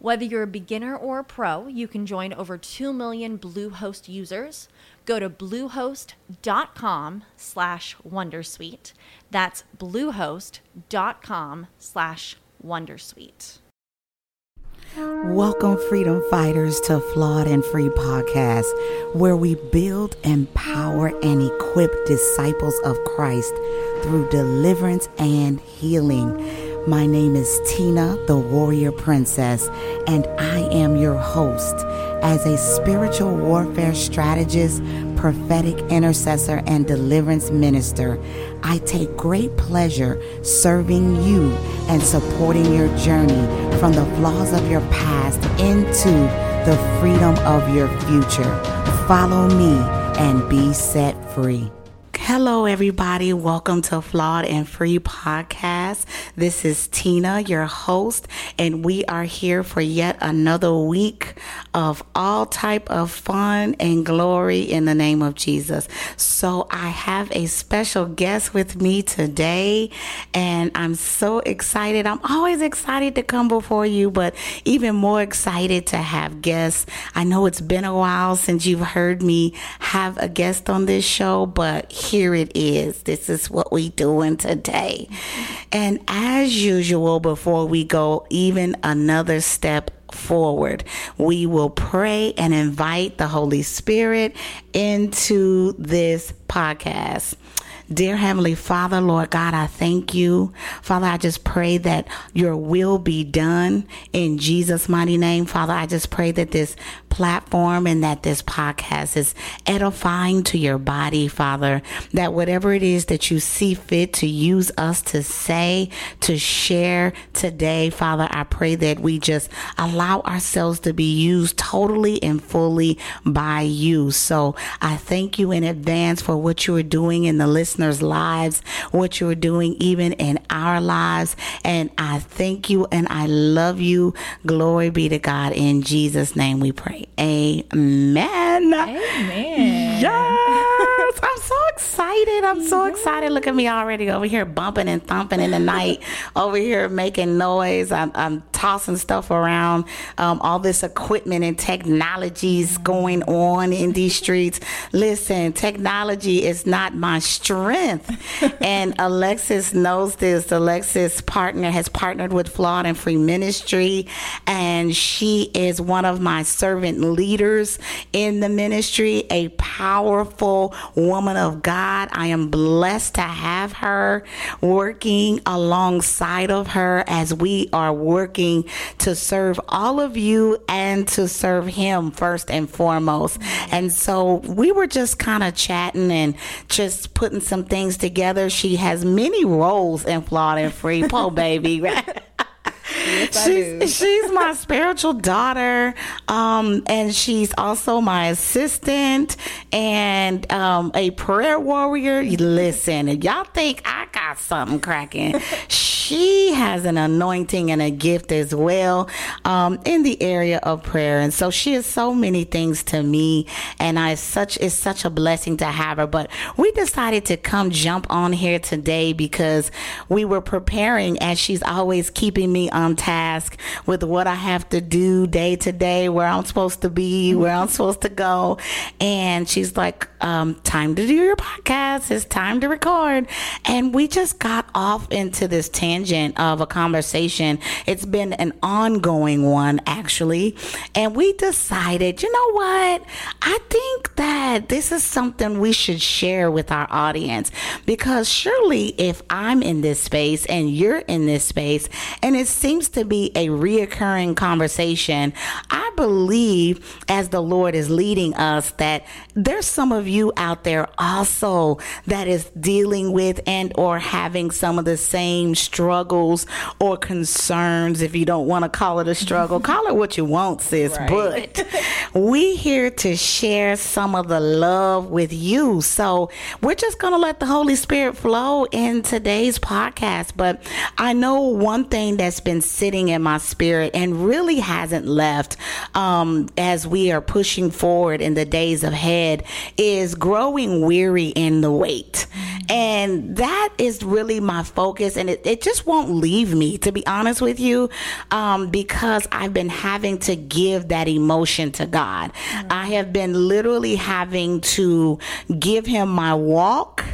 Whether you're a beginner or a pro, you can join over 2 million Bluehost users. Go to bluehost.com slash wondersuite. That's bluehost.com slash wondersuite. Welcome, freedom fighters, to Flawed and Free Podcast, where we build, empower, and equip disciples of Christ through deliverance and healing. My name is Tina, the Warrior Princess, and I am your host. As a spiritual warfare strategist, prophetic intercessor, and deliverance minister, I take great pleasure serving you and supporting your journey from the flaws of your past into the freedom of your future. Follow me and be set free. Hello, everybody. Welcome to Flawed and Free Podcast. This is Tina, your host, and we are here for yet another week of all type of fun and glory in the name of Jesus. So I have a special guest with me today, and I'm so excited. I'm always excited to come before you, but even more excited to have guests. I know it's been a while since you've heard me have a guest on this show, but here here it is. This is what we doing today. And as usual, before we go even another step forward. We will pray and invite the Holy Spirit into this podcast. Dear Heavenly Father, Lord God, I thank you. Father, I just pray that your will be done in Jesus' mighty name. Father, I just pray that this platform and that this podcast is edifying to your body, Father, that whatever it is that you see fit to use us to say, to share today, Father, I pray that we just allow ourselves to be used totally and fully by you. So I thank you in advance for what you are doing in the listeners' lives, what you're doing even in our lives. And I thank you and I love you. Glory be to God. In Jesus' name we pray. Amen. Amen. I'm so excited. I'm so excited. Look at me already over here bumping and thumping in the night, over here making noise. I'm, I'm tossing stuff around. Um, all this equipment and technologies going on in these streets. Listen, technology is not my strength strength. and Alexis knows this. Alexis' partner has partnered with Flawed and Free Ministry, and she is one of my servant leaders in the ministry, a powerful woman of God. I am blessed to have her working alongside of her as we are working to serve all of you and to serve him first and foremost. And so we were just kind of chatting and just putting some things together. She has many roles in Flawed and Free. Po baby, right? Yes, she's, she's my spiritual daughter, um, and she's also my assistant and um, a prayer warrior. Listen, if y'all think I got something cracking, she has an anointing and a gift as well um, in the area of prayer, and so she is so many things to me, and I such it's such a blessing to have her. But we decided to come jump on here today because we were preparing, as she's always keeping me on task with what I have to do day to day, where I'm supposed to be, where I'm supposed to go. And she's like, um, time to do your podcast. It's time to record. And we just got off into this tangent of a conversation. It's been an ongoing one, actually. And we decided, you know what? I think that this is something we should share with our audience because surely if I'm in this space and you're in this space and it's seems to be a reoccurring conversation. I believe as the Lord is leading us that there's some of you out there also that is dealing with and or having some of the same struggles or concerns if you don't want to call it a struggle call it what you want sis right. but we here to share some of the love with you so we're just going to let the holy spirit flow in today's podcast but i know one thing that's been sitting in my spirit and really hasn't left um, as we are pushing forward in the days ahead is growing weary in the wait. And that is really my focus. And it, it just won't leave me, to be honest with you, um, because I've been having to give that emotion to God. Mm-hmm. I have been literally having to give Him my walk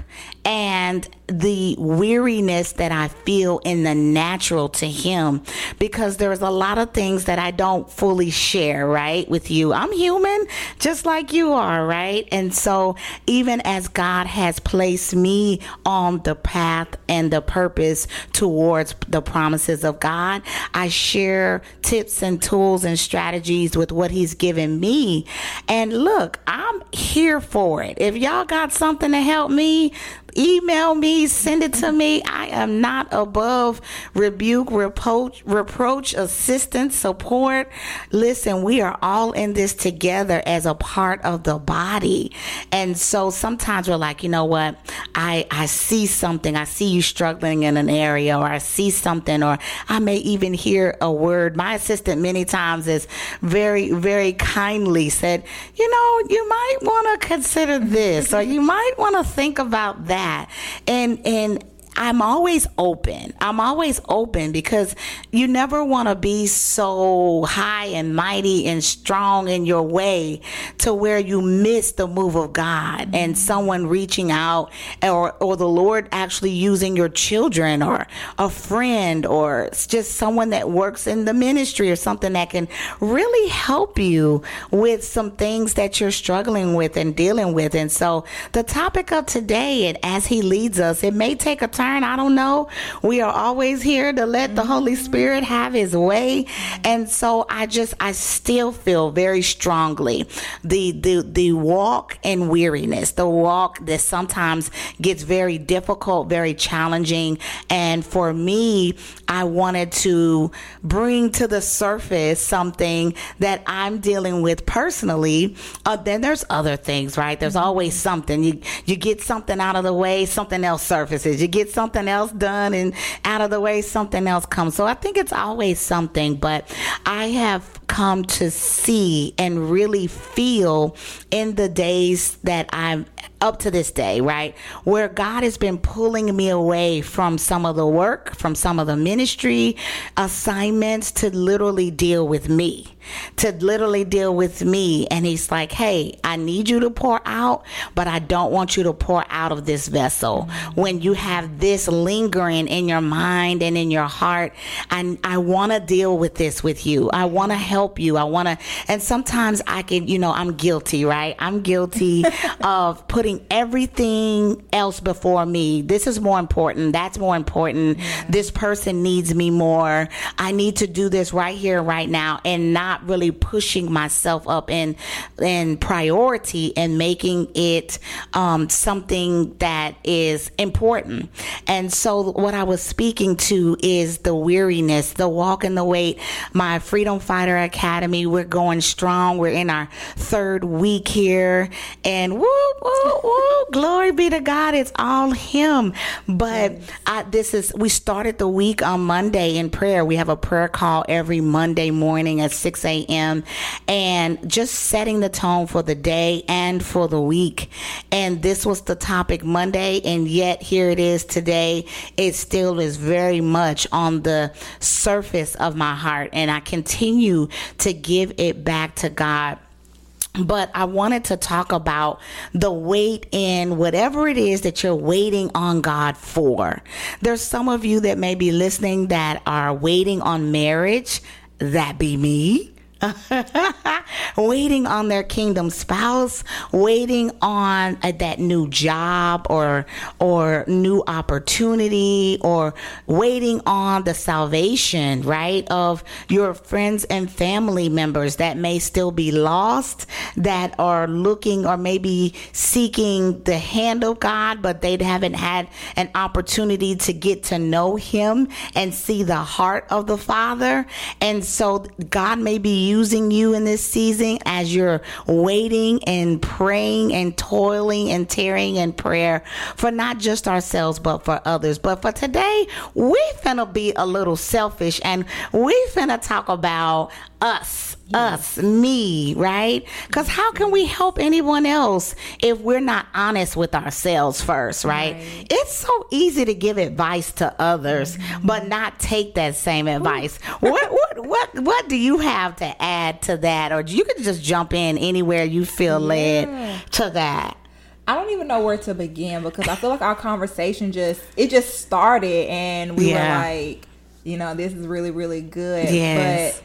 and the weariness that I feel in the natural to him because there's a lot of things that I don't fully share, right, with you. I'm human just like you are, right? And so even as God has placed me on the path and the purpose towards the promises of God, I share tips and tools and strategies with what he's given me. And look, I'm here for it. If y'all got something to help me, email me, send it to me. I am not above rebuke, reproach, reproach, assistance, support. Listen, we are all in this together as a part of the body. And so sometimes we're like, you know what? I, I see something. I see you struggling in an area or I see something or I may even hear a word. My assistant many times is very, very kindly said, you know, you might want to consider this or you might want to think about that that. And and I'm always open. I'm always open because you never want to be so high and mighty and strong in your way to where you miss the move of God and mm-hmm. someone reaching out or, or the Lord actually using your children or a friend or just someone that works in the ministry or something that can really help you with some things that you're struggling with and dealing with. And so the topic of today, and as he leads us, it may take a I don't know. We are always here to let the Holy Spirit have his way. And so I just, I still feel very strongly the, the, the walk and weariness, the walk that sometimes gets very difficult, very challenging. And for me, I wanted to bring to the surface something that I'm dealing with personally. Uh, then there's other things, right? There's always something. You, you get something out of the way, something else surfaces. You get something else done and out of the way, something else comes. So I think it's always something, but I have come to see and really feel in the days that I'm up to this day, right? Where God has been pulling me away from some of the work, from some of the ministry assignments to literally deal with me to literally deal with me. And he's like, hey, I need you to pour out, but I don't want you to pour out of this vessel. When you have this lingering in your mind and in your heart, and I, I want to deal with this with you. I want to help you. I want to, and sometimes I can, you know, I'm guilty, right? I'm guilty of putting everything else before me. This is more important. That's more important. Yeah. This person needs me more. I need to do this right here, right now, and not not really pushing myself up in in priority and making it um, something that is important. And so, what I was speaking to is the weariness, the walk and the wait. My Freedom Fighter Academy, we're going strong. We're in our third week here, and woo, woo, woo, glory be to God. It's all Him. But I, this is we started the week on Monday in prayer. We have a prayer call every Monday morning at 6 a.m. and just setting the tone for the day and for the week. And this was the topic Monday, and yet here it is today. It still is very much on the surface of my heart, and I continue to give it back to God but I wanted to talk about the wait in whatever it is that you're waiting on God for. There's some of you that may be listening that are waiting on marriage. That be me. waiting on their kingdom spouse, waiting on uh, that new job or or new opportunity or waiting on the salvation, right, of your friends and family members that may still be lost, that are looking or maybe seeking the hand of God, but they haven't had an opportunity to get to know him and see the heart of the Father. And so God may be using you in this season as you're waiting and praying and toiling and tearing in prayer for not just ourselves, but for others. But for today, we finna be a little selfish and we finna talk about us. Us, me, right? Because how can we help anyone else if we're not honest with ourselves first, right? right. It's so easy to give advice to others, mm-hmm. but not take that same advice. what, what, what, what do you have to add to that? Or you can just jump in anywhere you feel yeah. led to that. I don't even know where to begin because I feel like our conversation just it just started and we yeah. were like, you know, this is really really good. Yes. But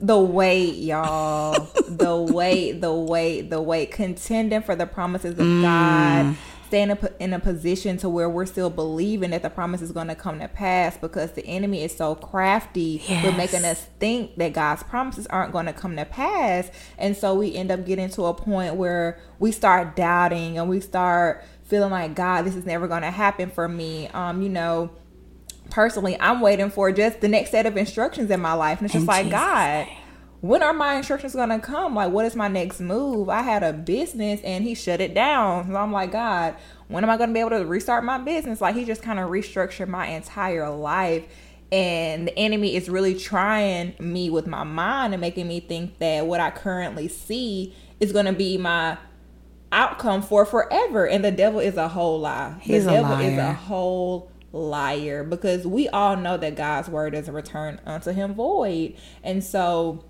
the weight, y'all. the weight, the weight, the weight. Contending for the promises of mm. God. Staying in a position to where we're still believing that the promise is going to come to pass because the enemy is so crafty yes. with making us think that God's promises aren't going to come to pass. And so we end up getting to a point where we start doubting and we start feeling like, God, this is never going to happen for me. Um, you know, personally, I'm waiting for just the next set of instructions in my life. And it's just in like, Jesus God, name. when are my instructions going to come? Like, what is my next move? I had a business and he shut it down. So I'm like, God, when am I going to be able to restart my business? Like, he just kind of restructured my entire life. And the enemy is really trying me with my mind and making me think that what I currently see is going to be my outcome for forever. And the devil is a whole lie. He's the devil is a whole liar because we all know that God's word doesn't return unto him void. And so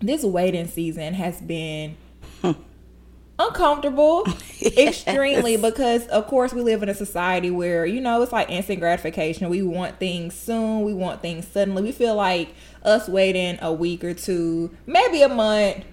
this waiting season has been uncomfortable yes. extremely because of course we live in a society where you know it's like instant gratification. We want things soon. We want things suddenly. We feel like us waiting a week or two maybe a month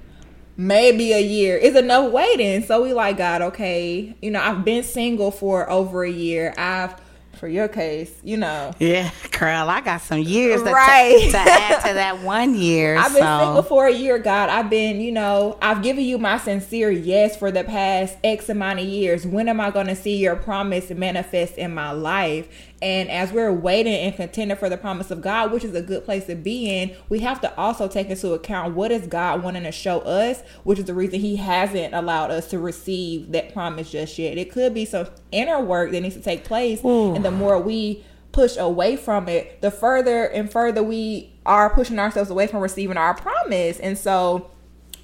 maybe a year is enough waiting. So we like god okay you know i've been single for over a year. I've for your case, you know. Yeah, girl, I got some years to, right. to, to add to that one year. I've been so. single for a year, God. I've been, you know, I've given you my sincere yes for the past X amount of years. When am I going to see your promise manifest in my life? And as we're waiting and contending for the promise of God, which is a good place to be in, we have to also take into account what is God wanting to show us, which is the reason He hasn't allowed us to receive that promise just yet. It could be some inner work that needs to take place. Ooh. And the more we push away from it, the further and further we are pushing ourselves away from receiving our promise. And so,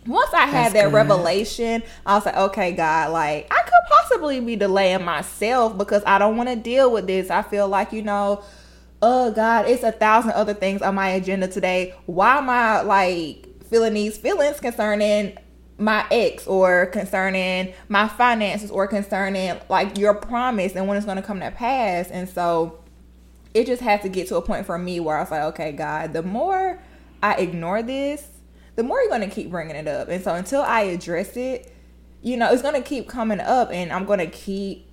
once I had That's that good. revelation, I was like, okay, God, like I could possibly be delaying myself because I don't want to deal with this. I feel like, you know, oh God, it's a thousand other things on my agenda today. Why am I like feeling these feelings concerning my ex or concerning my finances or concerning like your promise and when it's going to come to pass? And so it just had to get to a point for me where I was like, okay, God, the more I ignore this, the more you're going to keep bringing it up. And so until I address it, you know, it's going to keep coming up and I'm going to keep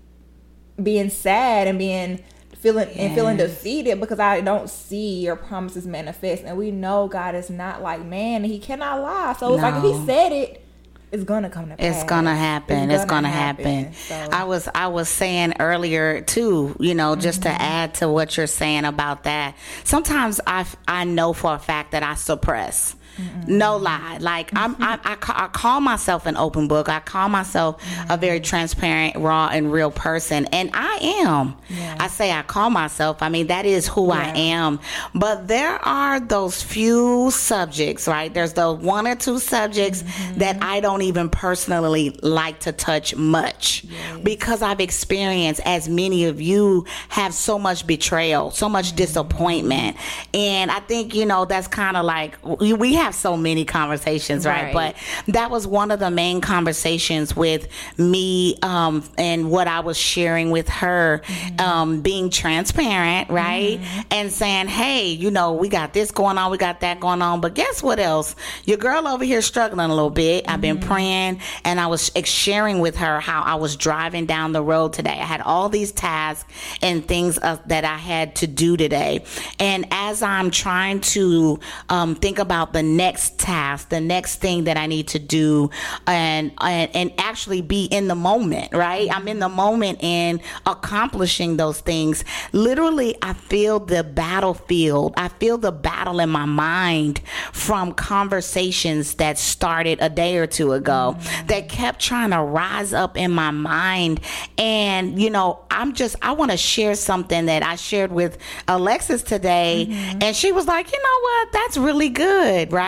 being sad and being feeling yes. and feeling defeated because I don't see your promises manifest. And we know God is not like man, he cannot lie. So it's no. like if he said it, it's gonna come to pass. It's gonna happen. It's gonna, gonna happen. happen. So. I was I was saying earlier too, you know, just mm-hmm. to add to what you're saying about that. Sometimes I I know for a fact that I suppress. Mm-mm. No lie. Like I'm, I, I, I, call myself an open book. I call myself mm-hmm. a very transparent, raw, and real person, and I am. Yeah. I say I call myself. I mean that is who yeah. I am. But there are those few subjects, right? There's the one or two subjects mm-hmm. that I don't even personally like to touch much yes. because I've experienced, as many of you have, so much betrayal, so much mm-hmm. disappointment, and I think you know that's kind of like we, we we have so many conversations, right? Right. But that was one of the main conversations with me um, and what I was sharing with her, um, being transparent, right? And saying, hey, you know, we got this going on, we got that going on, but guess what else? Your girl over here struggling a little bit. I've been praying and I was sharing with her how I was driving down the road today. I had all these tasks and things uh, that I had to do today. And as I'm trying to um, think about the next task, the next thing that I need to do, and, and and actually be in the moment, right? I'm in the moment in accomplishing those things. Literally, I feel the battlefield. I feel the battle in my mind from conversations that started a day or two ago mm-hmm. that kept trying to rise up in my mind. And, you know, I'm just, I want to share something that I shared with Alexis today. Mm-hmm. And she was like, you know what? That's really good, right?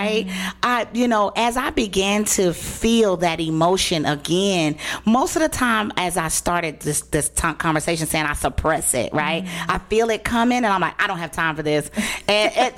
I, you know, as I began to feel that emotion again, most of the time as I started this, this t- conversation saying I suppress it, right? Mm-hmm. I feel it coming and I'm like, I don't have time for this. And, and,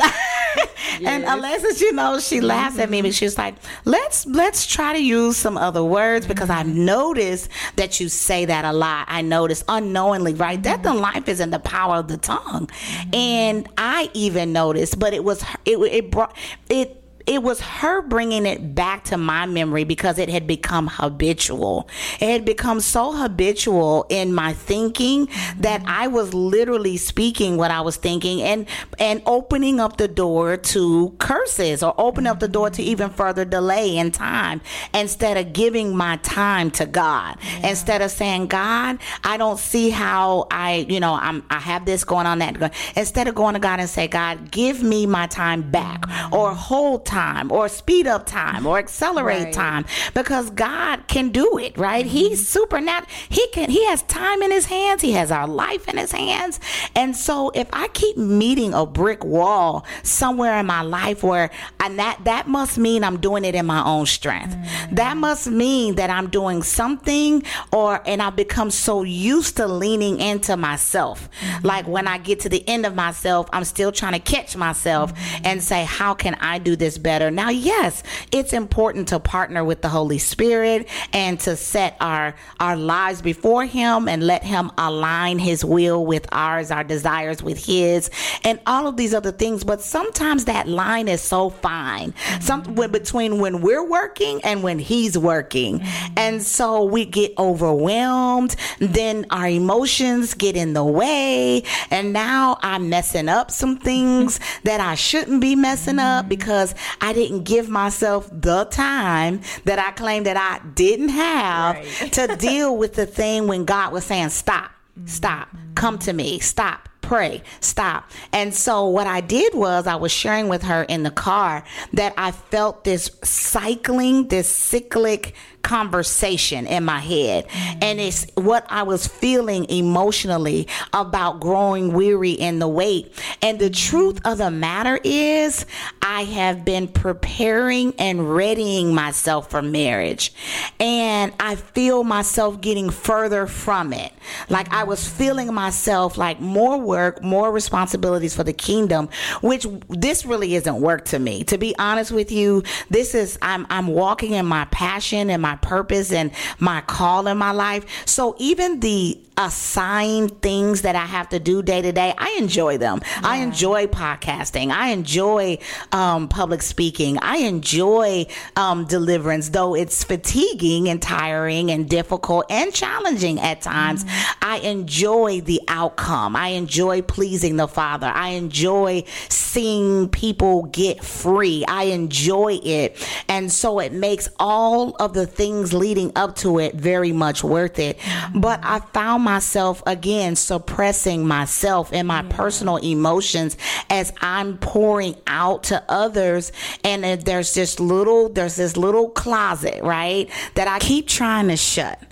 and Alexis, you know, she laughs at me, but mm-hmm. she's like, let's, let's try to use some other words because I've mm-hmm. noticed that you say that a lot. I noticed unknowingly, right? Death and life is in the power of the tongue. And I even noticed, but it was, it, it brought, it, it was her bringing it back to my memory because it had become habitual. It had become so habitual in my thinking that I was literally speaking what I was thinking and and opening up the door to curses or opening up the door to even further delay in time instead of giving my time to God. Instead of saying, God, I don't see how I, you know, I'm I have this going on that. Instead of going to God and say, God, give me my time back or hold time or speed up time or accelerate Right. time because God can do it, right? He's mm-hmm. supernatural. He can he has time in his hands. He has our life in his hands. And so if I keep meeting a brick wall somewhere in my life where and that that must mean I'm doing it in my own strength. Mm-hmm. That must mean that I'm doing something or and I've become so used to leaning into myself. Mm-hmm. Like when I get to the end of myself, I'm still trying to catch myself and say, how can I do this better? Now, yes, it's important to partner with the Holy Spirit and to set our our lives before him and let him align his will with ours, our desires with his, and all of these other things. But sometimes that line is so fine. Some mm-hmm. when- between when we're working and when he's working. Mm-hmm. And so we get overwhelmed, then our emotions get in the way, and now I'm messing up some things that I shouldn't be messing up mm-hmm. because I didn't give myself the time that I claimed that I didn't have Right. to deal with the thing when God was saying, Stop, stop, come to me, stop. Pray, stop. And so, what I did was, I was sharing with her in the car that I felt this cycling, this cyclic conversation in my head. And it's what I was feeling emotionally about growing weary in the wait. And the truth of the matter is, I have been preparing and readying myself for marriage. And I feel myself getting further from it. Like I was feeling myself like more work, more responsibilities for the kingdom, which this really isn't work to me. To be honest with you, this is I'm I'm walking in my passion and my purpose and my call in my life. So even the assigned things that I have to do day to day, I enjoy them. I enjoy podcasting. I enjoy um, public speaking. I enjoy um, deliverance, though it's fatiguing and tiring and difficult and challenging at times. I enjoy the outcome. I enjoy pleasing the Father. I enjoy seeing people get free. I enjoy it. And so it makes all of the things leading up to it very much worth it. But I found myself again suppressing myself and my personal emotions as I'm pouring out to others. And there's this little, there's this little closet, right? That I keep trying to shut.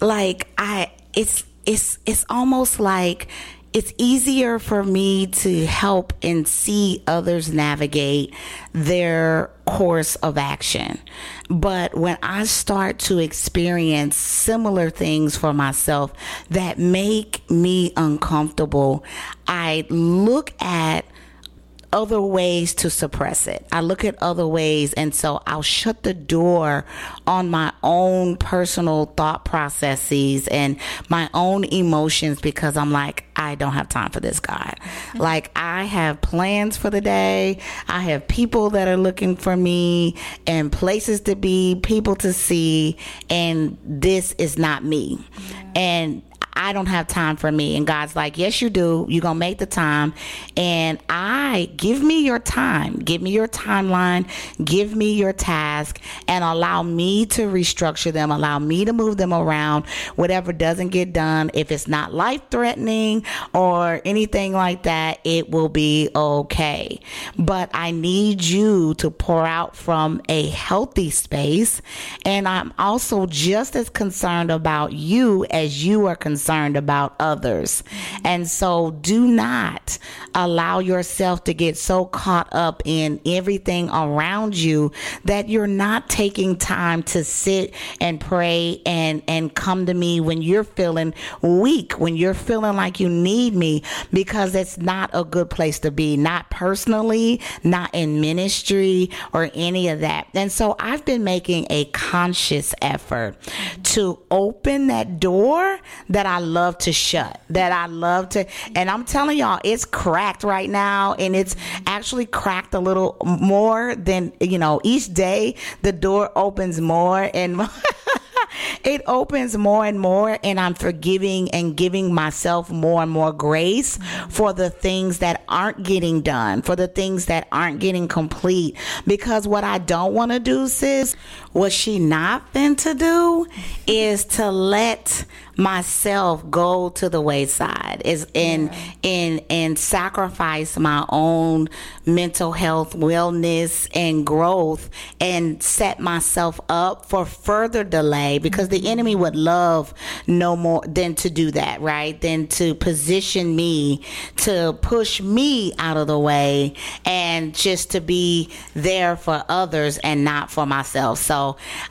Like I, it's, it's, it's almost like, it's easier for me to help and see others navigate their course of action. But when I start to experience similar things for myself that make me uncomfortable, I look at other ways to suppress it. I look at other ways. And so I'll shut the door on my own personal thought processes and my own emotions because I'm like, I don't have time for this, God. Mm-hmm. Like, I have plans for the day. I have people that are looking for me and places to be, people to see. And this is not me. Yeah. And I don't have time for me. And God's like, Yes, you do. You're going to make the time. And I give me your time, give me your timeline, give me your task, and allow me to restructure them, allow me to move them around. Whatever doesn't get done, if it's not life threatening or anything like that, it will be okay. But I need you to pour out from a healthy space. And I'm also just as concerned about you as you are concerned concerned about others. And so do not allow yourself to get so caught up in everything around you that you're not taking time to sit and pray and, and come to me when you're feeling weak, when you're feeling like you need me, because it's not a good place to be, not personally, not in ministry or any of that. And so I've been making a conscious effort to open that door that I love to shut, that I love to, and I'm telling y'all, it's cracked right now, and it's actually cracked a little more than, you know, each day the door opens more and more. it opens more and more and I'm forgiving and giving myself more and more grace for the things that aren't getting done, for the things that aren't getting complete. Because what I don't want to do, sis, what she not been to do is to let myself go to the wayside. Is in in and sacrifice my own mental health wellness and growth and set myself up for further delay because the mm-hmm. enemy would love no more than to do that right? Than to position me to push me out of the way and just to be there for others and not for myself. So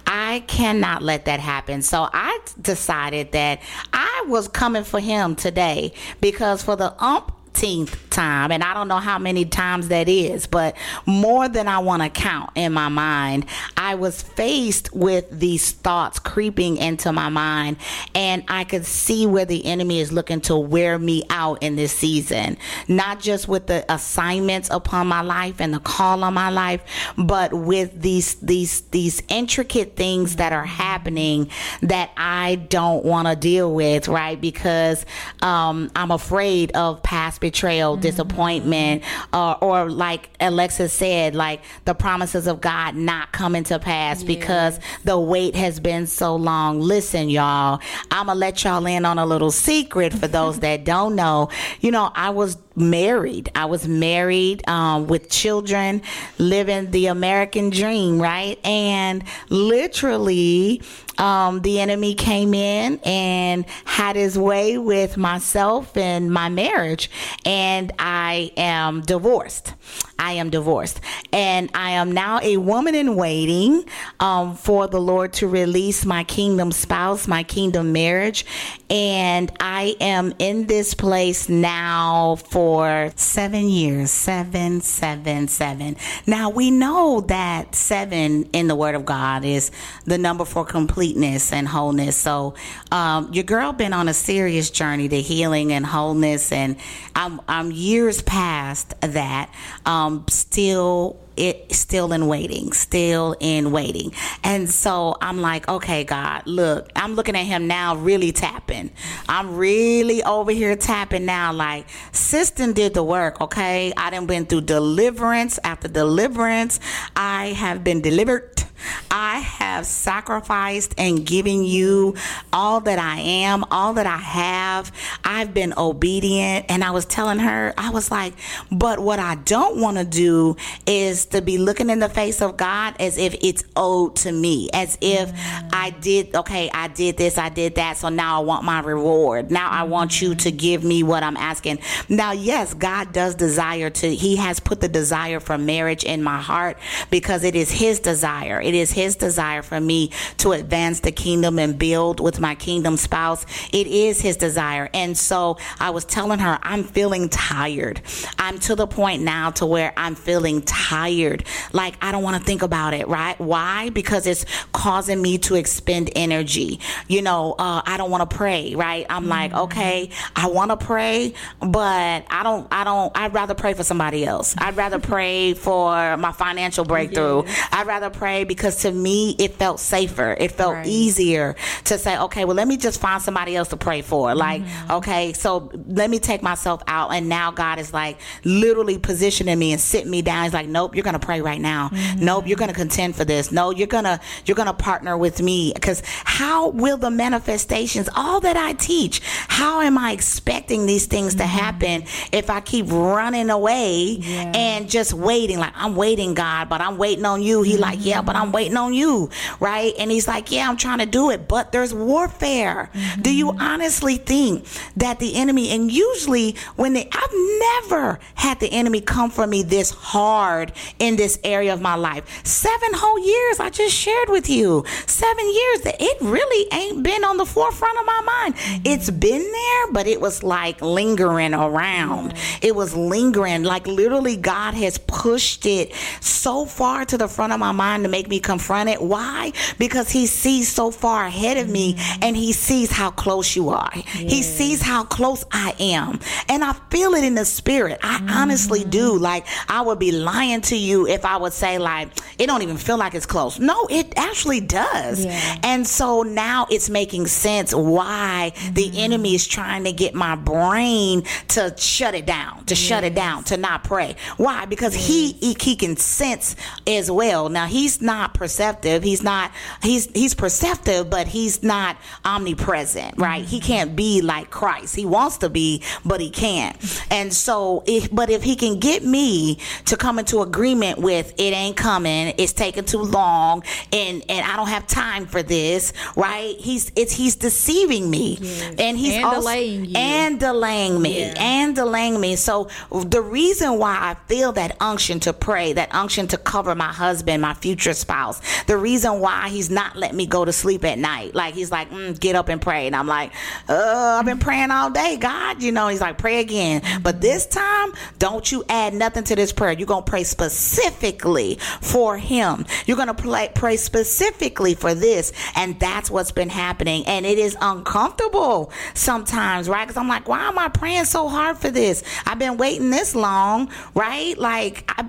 i cannot let that happen. So i decided that I was coming for him today because for the ump 15th time, and I don't know how many times that is, but more than I want to count in my mind, I was faced with these thoughts creeping into my mind, and I could see where the enemy is looking to wear me out in this season, not just with the assignments upon my life and the call on my life, but with these these these intricate things that are happening that I don't want to deal with, right? Because um, I'm afraid of past betrayal, mm-hmm. disappointment, uh, or like Alexis said, like the promises of God not coming to pass yes. because the wait has been so long. Listen, y'all, I'm gonna let y'all in on a little secret for those that don't know. You know, I was married. I was married um, with children, living the American dream, right? And literally, um, the enemy came in and had his way with myself and my marriage, and I am divorced. I am divorced. And I am now a woman in waiting um, for the Lord to release my kingdom spouse, my kingdom marriage. And I am in this place now for seven years. Seven, seven, seven. Now we know that seven in the Word of God is the number for completeness and wholeness. So um, your girl been on a serious journey to healing and wholeness, and I'm, I'm years past that. Um, um, still it still in waiting, still in waiting. And so I'm like, okay, God, look, I'm looking at him now really tapping. I'm really over here tapping now, like system did the work, okay? I done been through deliverance after deliverance. I have been delivered I have sacrificed and given you all that I am, all that I have. I've been obedient. And I was telling her, I was like, but what I don't want to do is to be looking in the face of God as if it's owed to me, as if mm. I did, okay, I did this, I did that. So now I want my reward. Now I want you to give me what I'm asking. Now, yes, God does desire to, He has put the desire for marriage in my heart because it is His desire it is His desire for me to advance the kingdom and build with my kingdom spouse. It is His desire. And so I was telling her, I'm feeling tired. I'm to the point now to where I'm feeling tired. Like I don't want to think about it, right? Why? Because it's causing me to expend energy. You know, uh, I don't want to pray, right? I'm mm-hmm. like, okay, I want to pray, but I don't, I don't, I'd rather pray for somebody else. I'd rather pray for my financial breakthrough. Yes. I'd rather pray because to me, it felt safer. It felt right. easier to say, okay, well, let me just find somebody else to pray for. Like, mm-hmm. okay, so let me take myself out. And now God is like literally positioning me and sitting me down. He's like, nope, you're to pray right now. Mm-hmm. Nope, you're to contend for this. No, you're to, you're to partner with me because how will the manifestations, all that I teach, how am I expecting these things mm-hmm. to happen if I keep running away yeah. and just waiting? Like, I'm waiting, God, but I'm waiting on you. He like, yeah, but I'm waiting on you. Right. And he's like, yeah, I'm trying to do it, but there's warfare. Mm-hmm. Do you honestly think that the enemy, and usually when they, I've never had the enemy come for me this hard in this area of my life. Seven whole years I just shared with you. Seven years that it really ain't been on the forefront of my mind. Mm-hmm. It's been there, but it was like lingering around. Mm-hmm. It was lingering. Like literally God has pushed it so far to the front of my mind to make me confront it. Why? Because he sees so far ahead of me mm-hmm. and he sees how close you are. He sees how close I am. And I feel it in the spirit. I mm-hmm. honestly do. Like I would be lying to you if I would say like it don't even feel like it's close. No, it actually does. Yeah. And so now it's making sense why mm-hmm. the enemy is trying to get my brain to shut it down, to yes. shut it down, to not pray. Why? Because yes. he, he he can sense as well. Now he's not perceptive. He's not he's he's perceptive, but he's not omnipresent, right? He can't be like Christ. He wants to be, but he can't. And so if but if he can get me to come into agreement with it ain't coming, it's taking too long, and and I don't have time for this, right? He's it's he's deceiving me, yes. and he's and also, delaying you. and delaying me yeah. and delaying me. So the reason why I feel that unction to pray, that unction to cover my husband, my future spouse, the reason why he's not letting me go to sleep at night, like he's like, mm, get up and pray, and I'm like, uh, I've been praying all day, God, you know. He's like, pray again, but this time, don't you add nothing to this prayer. You're gonna pray specifically for him. You're gonna pray, pray specifically for this, and that's what's been happening, and it is uncomfortable sometimes, right? Because I'm like, why am I praying so hard for this? I've been waiting this long, right? Like, I,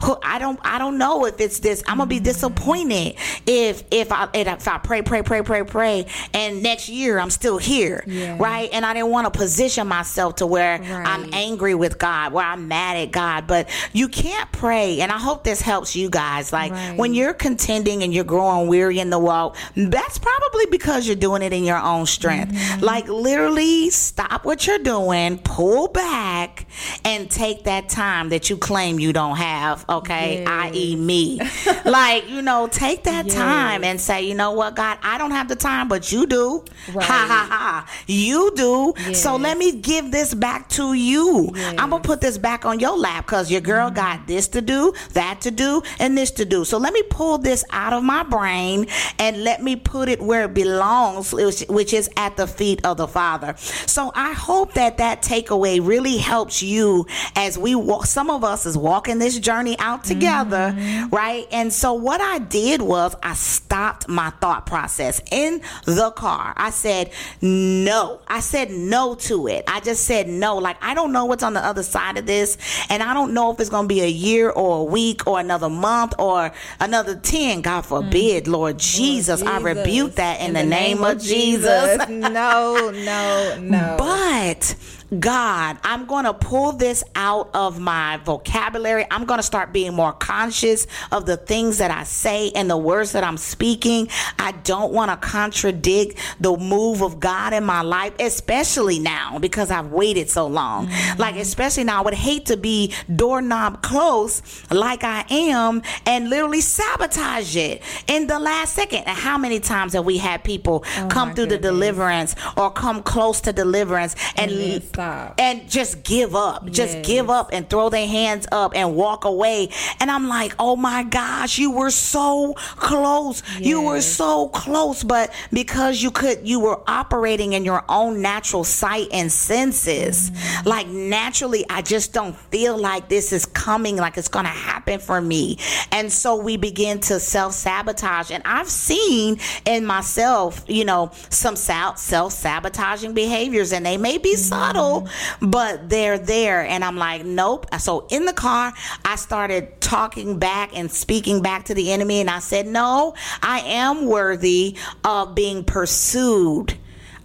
I don't, I don't know if it's this. I'm gonna be disappointed if if I if I pray, pray, pray, pray, pray, and next year I'm still here, yeah. right? And I didn't want to position myself to where right. I'm angry with God, where I'm mad at God. But you can't pray, and I hope this helps you guys. Like right. when you're contending and you're growing weary in the walk, that's probably because you're doing it in your own strength. Mm-hmm. Like literally, stop what you're doing, pull back, and take that time that you claim you don't have. Okay, yes. i.e., me. like you know, take that yes. time and say, you know what, God, I don't have the time, but you do. Right. Ha ha ha. You do. Yes. So let me give this back to you. I'm gonna put this back on your lap because your girl mm-hmm. got this to do, that to do, and this to do. So let me pull this out of my brain and let me put it where it belongs, which is at the feet of the Father. So I hope that that takeaway really helps you as we walk. Some of us is walking this journey out together, mm-hmm. right? And so what I did was I stopped my thought process in the car. I said no. I said no to it. I just said no. Like I don't know what's on the other side of this, and I don't know if it's going to be a year or a week or another month or another 10, God forbid, mm. Lord Jesus. Jesus. I rebuke that in, in the, the, name, name of Jesus. Jesus. no, no, no. But God, I'm going to pull this out of my vocabulary. I'm going to start being more conscious of the things that I say and the words that I'm speaking. I don't want to contradict the move of God in my life, especially now because I've waited so long. Mm-hmm. Like, especially now, I would hate to be doorknob close like I am and literally sabotage it in the last second. And how many times have we had people oh come through goodness. the deliverance or come close to deliverance and, and stop. and just give up. Just Yes. give up and throw their hands up and walk away. And I'm like, oh my gosh, you were so close. You were so close. But because you could, you were operating in your own natural sight and senses. Mm-hmm. Like naturally, I just don't feel like this is coming, like it's going to happen for me. And so we begin to self sabotage. And I've seen in myself, you know, some self sabotaging behaviors, and they may be subtle, but they're there. And I'm like, nope. So in the car, I started talking back and speaking back to the enemy, and I said, no, I am worthy of being pursued.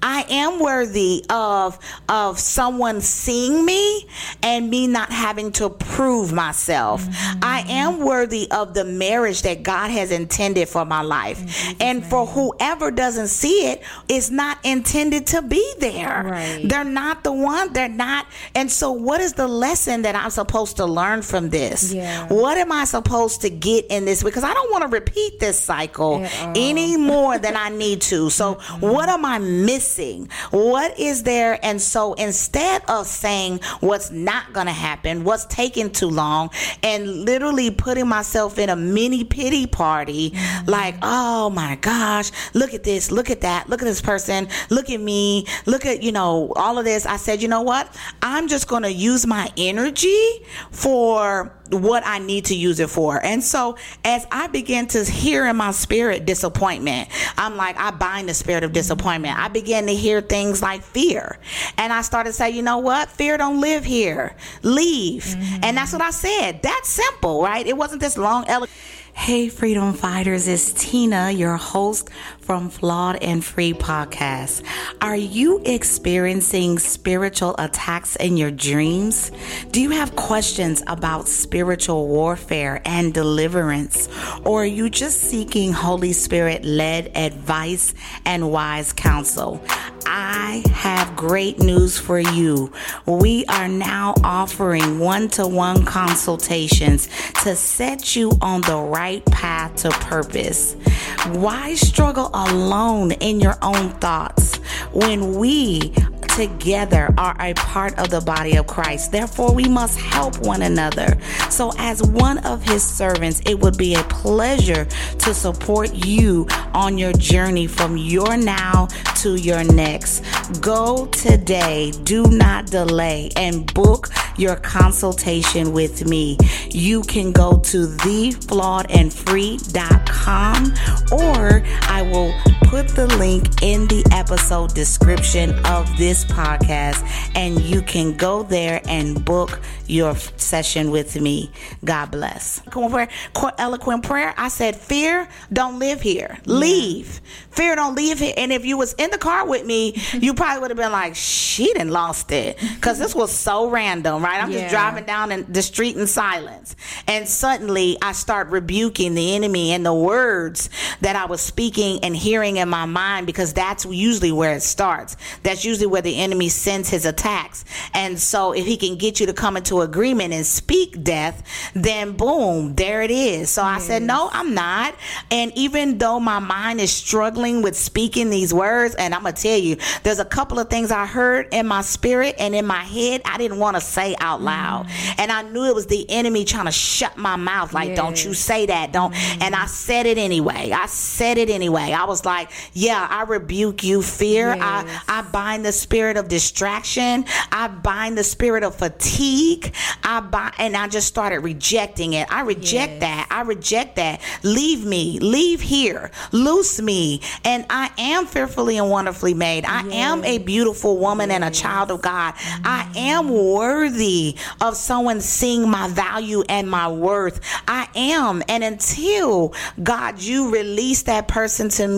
I am worthy of of someone seeing me and me not having to prove myself. I am worthy of the marriage that God has intended for my life. And for whoever doesn't see it, it's not intended to be there. Right. They're not the one, they're not. And so what is the lesson that I'm supposed to learn from this? Yeah. What am I supposed to get in this because I don't want to repeat this cycle any more than I need to. So, what am I missing? What is there? And so, instead of saying what's not going to happen, what's taking too long, and literally putting myself in a mini pity party, mm-hmm. like, oh my gosh, look at this, look at that, look at this person, look at me, look at, you know, all of this. I said, you know what? I'm just going to use my energy for what I need to use it for. And so as I began to hear in my spirit disappointment, I'm like, I bind the spirit of mm-hmm. disappointment. I began to hear things like fear. And I started to say, you know what? Fear don't live here. Leave. Mm-hmm. And that's what I said. That's simple, right? It wasn't this long eloquent. Hey, freedom fighters, it's Tina, your host from Flawed and Free Podcast. Are you experiencing spiritual attacks in your dreams? Do you have questions about spiritual warfare and deliverance? Or are you just seeking Holy Spirit led advice and wise counsel? I have great news for you. We are now offering one to one consultations to set you on the right path to purpose. Why struggle alone in your own thoughts when we together are a part of the body of Christ? Therefore, we must help one another. So, as one of his servants, it would be a pleasure to support you on your journey from your now to your next. Go today, do not delay, and book your consultation with me. You can go to theflawedandfree.com or I will put the link in the episode description of this podcast and you can go there and book your session with me. God bless. Eloquent prayer. I said, fear don't live here. Leave. Fear don't live here. And if you was in the car with me, you probably would have been like, she done lost it. Cause this was so random, right? I'm Yeah. just driving down in the street in silence. And suddenly I start rebuking the enemy and the words that I was speaking and hearing in my mind because that's usually where it starts. That's usually where the enemy sends his attacks. And so if he can get you to come into agreement and speak death, then boom, there it is. So I said, no, I'm not. And even though my mind is struggling with speaking these words, and I'm going to tell you, there's a couple of things I heard in my spirit and in my head I didn't want to say out loud. Mm-hmm. And I knew it was the enemy trying to shut my mouth, like, don't you say that. Don't. And I said it anyway. I said it anyway. I was like, yeah, I rebuke you, fear. Yes. I, I bind the spirit of distraction. I bind the spirit of fatigue. I bind, and I just started rejecting it. I reject Yes. that. I reject that. Leave me. Leave here. Loose me. And I am fearfully and wonderfully made. I am a beautiful woman and a child of God. I mm-hmm. am worthy of someone seeing my value and my worth. I am. And until God, you release that person to me,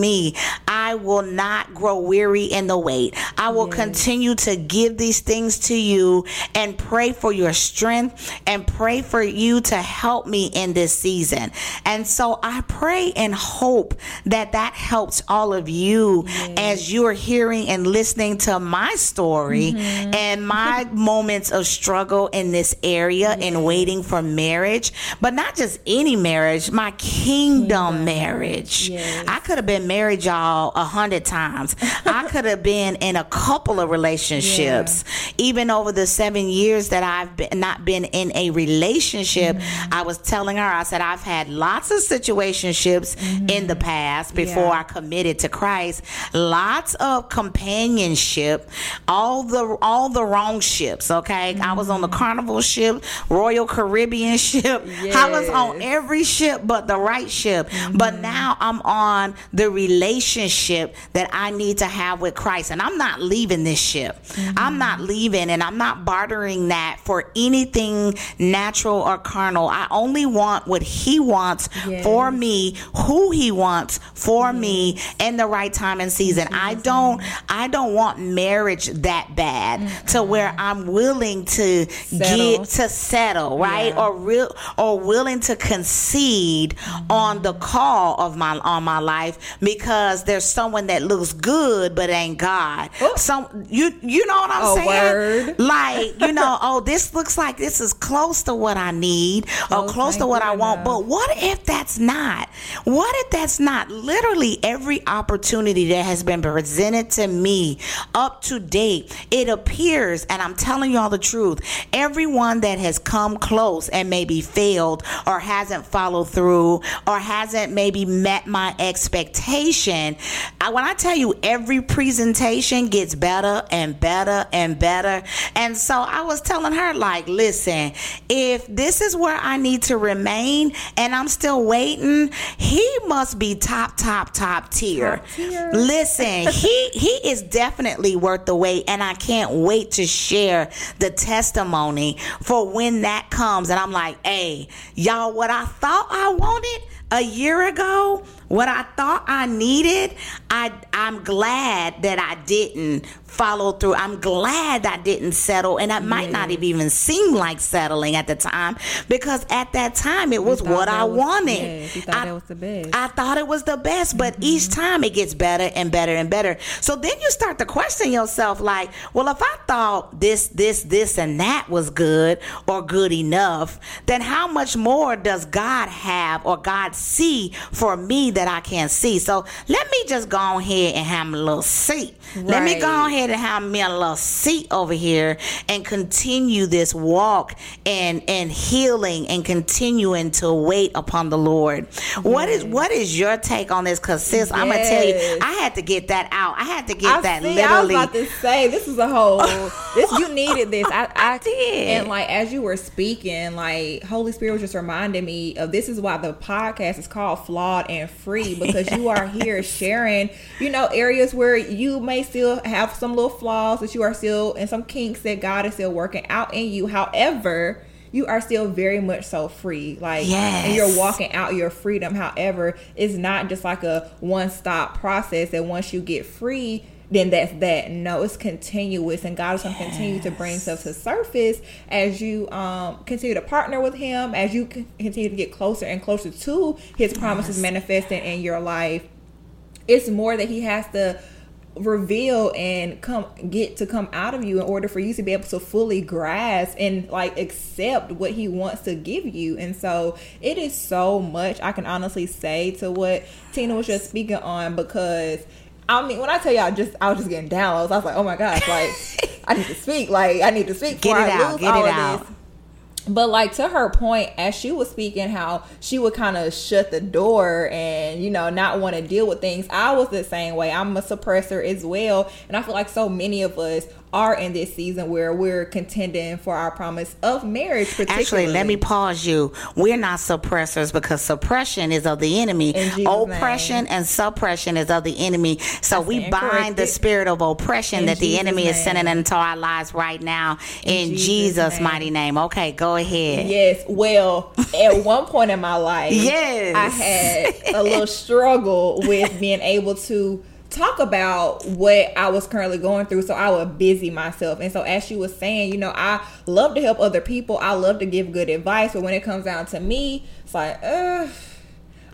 I will not grow weary in the wait. I will continue to give these things to you and pray for your strength and pray for you to help me in this season. And so I pray and hope that that helps all of you as you're hearing and listening to my story mm-hmm. and my moments of struggle in this area and waiting for marriage, but not just any marriage, my kingdom, marriage. Yes. I could have been married, y'all, a hundred times. I could have been in a couple of relationships, yeah. even over the seven years that I've been, not been in a relationship. Mm-hmm. I was telling her, I said, I've had lots of situationships mm-hmm. in the past before yeah. I committed to Christ. Lots of companionship, all the all the wrong ships. Okay, mm-hmm. I was on the mm-hmm. Carnival ship, Royal Caribbean ship. Yes. I was on every ship but the right ship. Mm-hmm. But now I'm on the relationship that I need to have with Christ. And I'm not leaving this ship. Mm-hmm. I'm not leaving and I'm not bartering that for anything natural or carnal. I only want what He wants yes. for me, who He wants for me in the right time and season. I don't I don't want marriage that bad mm-hmm. to where I'm willing to settle. get to settle, right? Yeah. Or real or willing to concede mm-hmm. on the call of my on my life because there's someone that looks good but ain't God. Ooh. Some you you know what I'm oh, saying? Word. Like you know, oh this looks like this is close to what I need or close to what I want. But what if that's not? What if that's not? Literally every opportunity that has been presented to me up to date, it appears, and I'm telling y'all the truth. Everyone that has come close and maybe failed or hasn't followed through or hasn't maybe met my expectation. I, when I tell you every presentation gets better and better and better. And so I was telling her, like, listen, if this is where I need to remain and I'm still waiting, he must be top, top, top tier. Top tier. Listen, he he is definitely worth the wait, and I can't wait to share the testimony for when that comes. And I'm like, hey, y'all, what I thought I wanted a year ago, what I thought I needed, I I'm glad that I didn't follow through. I'm glad I didn't settle, and that might not have even seemed like settling at the time because at that time it was what I was, wanted. Thought I, that was the best. I thought it was the best, but mm-hmm. each time it gets better and better and better. So then you start to question yourself, like, well, if I thought this, this, this, and that was good or good enough, then how much more does God have or God see for me that I can't see? So let me just go ahead and have a little seat. Right. Let me go ahead and have me a little seat over here and continue this walk and and healing and continuing to wait upon the Lord. Yes. What is what is your take on this? Cause sis, yes. I'm gonna tell you, I had to get that out. I had to get I that see, literally. I was about to say this is a whole this you needed this. I, I, I did. And like as you were speaking, like Holy Spirit was just reminding me of this is why the podcast is called Flawed and Free because you are here sharing, you know, areas where you may still have some little flaws that you are still and some kinks that God is still working out in you. However, you are still very much so free. Like yes. and you're walking out your freedom. However, it's not just like a one stop process that once you get free, then that's that. No, it's continuous, and God is going to yes. continue to bring stuff to surface as you um, continue to partner with Him, as you continue to get closer and closer to His promises yes. manifesting in your life. It's more that He has to reveal and come get to come out of you in order for you to be able to fully grasp and like accept what he wants to give you and so it is so much i can honestly say to what tina was just speaking on because I mean, when I tell y'all, just I was just getting downloads. I was like, "Oh my gosh!" Like, I need to speak. Like, I need to speak. Get it out. Get it out. This but like to her point as she was speaking how she would kind of shut the door and you know not want to deal with things i was the same way. I'm a suppressor as well and i feel like so many of us are in this season where we're contending for our promise of marriage. Actually, let me pause you. We're not suppressors because suppression is of the enemy. Oppression name. and suppression is of the enemy. So we bind the spirit of oppression in that Jesus the enemy name. is sending into our lives right now in, in Jesus', Jesus mighty name. Okay, go ahead. Yes. Well, at one point in my life, yes, I had a little struggle with being able to talk about what I was currently going through so I would busy myself. And so as she was saying, you know, I love to help other people. I love to give good advice, but when it comes down to me, it's like, uh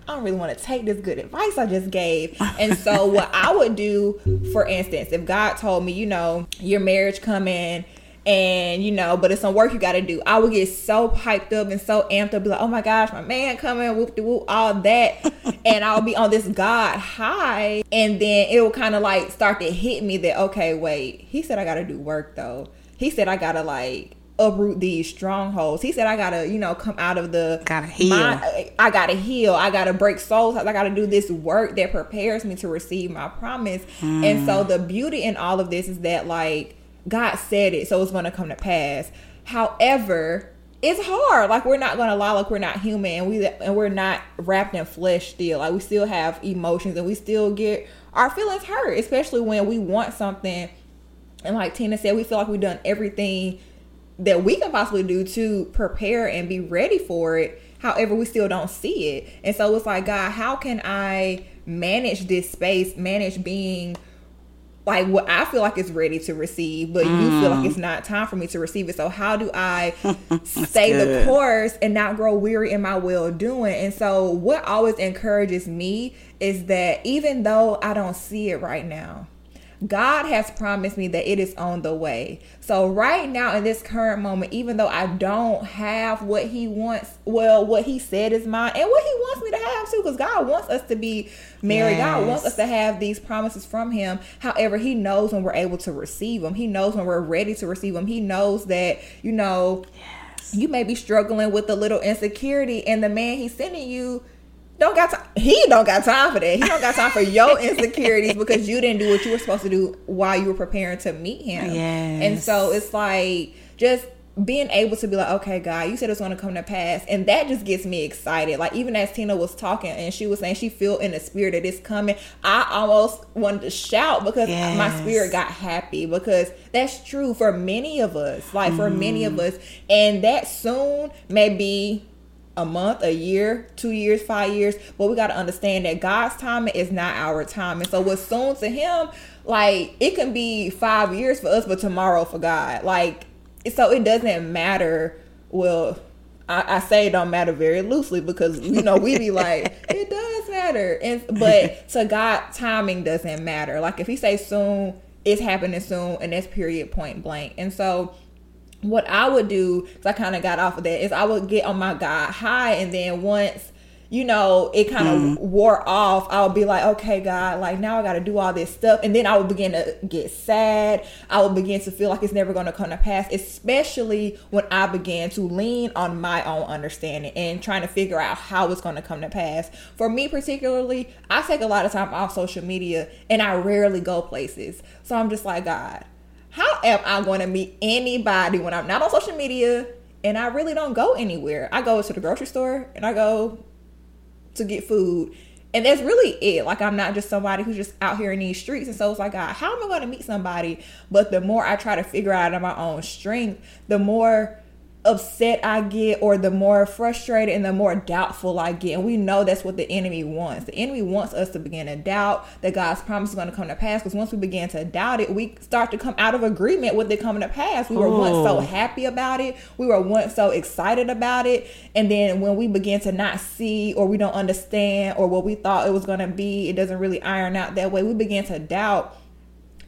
I don't really want to take this good advice I just gave. And so what I would do, for instance, if God told me, you know, your marriage coming and you know, but it's some work you got to do. I would get so hyped up and so amped up, be like, oh my gosh, my man coming, whoop de whoop, all that, and I'll be on this God high, and then it will kind of like start to hit me that okay, wait, he said I got to do work though. He said I gotta like uproot these strongholds. He said I gotta, you know, come out of the gotta heal. My, I gotta heal. I gotta break souls. I gotta do this work that prepares me to receive my promise. Mm. And so the beauty in all of this is that like God said it, so it's gonna come to pass. However, it's hard. Like we're not gonna lie, like we're not human, and we and we're not wrapped in flesh still. Like we still have emotions, and we still get our feelings hurt, especially when we want something. And like Tina said, we feel like we've done everything that we can possibly do to prepare and be ready for it. However, we still don't see it. And so it's like, God, how can I manage this space, manage being like what I feel like is ready to receive, but mm. you feel like mm. it's not time for me to receive it. So how do I stay good. the course and not grow weary in my well doing? And so what always encourages me is that even though I don't see it right now, God has promised me that it is on the way. So right now in this current moment, even though I don't have what he wants, well, what he said is mine and what he wants me to have too, because God wants us to be married. Yes. God wants us to have these promises from him. However, he knows when we're able to receive them. He knows when we're ready to receive them. He knows that, you know, yes. you may be struggling with a little insecurity and the man he's sending you don't got time. He don't got time for that. He don't got time for your insecurities because you didn't do what you were supposed to do while you were preparing to meet him. Yes. And so it's like just being able to be like, okay, God, you said it's going to come to pass, and that just gets me excited. Like even as Tina was talking and she was saying she feel in the spirit that it's coming, I almost wanted to shout because yes. my spirit got happy because that's true for many of us. Like for mm. many of mm. us, and that soon may be a month, a year, two years, five years. But we got to understand that God's timing is not our time. And so what's soon to Him, like it can be five years for us, but tomorrow for God. Like so, it doesn't matter. Well, I, I say it don't matter very loosely because you know we be like it does matter, and but to God, timing doesn't matter. Like if He say soon, it's happening soon, and that's period point blank. And so what I would do, because I kind of got off of that, is I would get on my God high, and then once you know it kind of mm. wore off, I would be like, okay, God, like now I got to do all this stuff, and then I would begin to get sad. I would begin to feel like it's never going to come to pass, especially when I began to lean on my own understanding and trying to figure out how it's going to come to pass. For me, particularly, I take a lot of time off social media, and I rarely go places, so I'm just like, God how am I going to meet anybody when I'm not on social media and I really don't go anywhere? I go to the grocery store and I go to get food. And that's really it. Like I'm not just somebody who's just out here in these streets. And so it's like, God, how am I going to meet somebody? But the more I try to figure out on my own strength, the more upset I get or the more frustrated and the more doubtful I get. And we know that's what the enemy wants. The enemy wants us to begin to doubt that God's promise is going to come to pass because once we begin to doubt it, we start to come out of agreement with it coming to pass. We were oh. once so happy about it. We were once so excited about it. And then when we begin to not see or we don't understand or what we thought it was going to be, it doesn't really iron out that way. We begin to doubt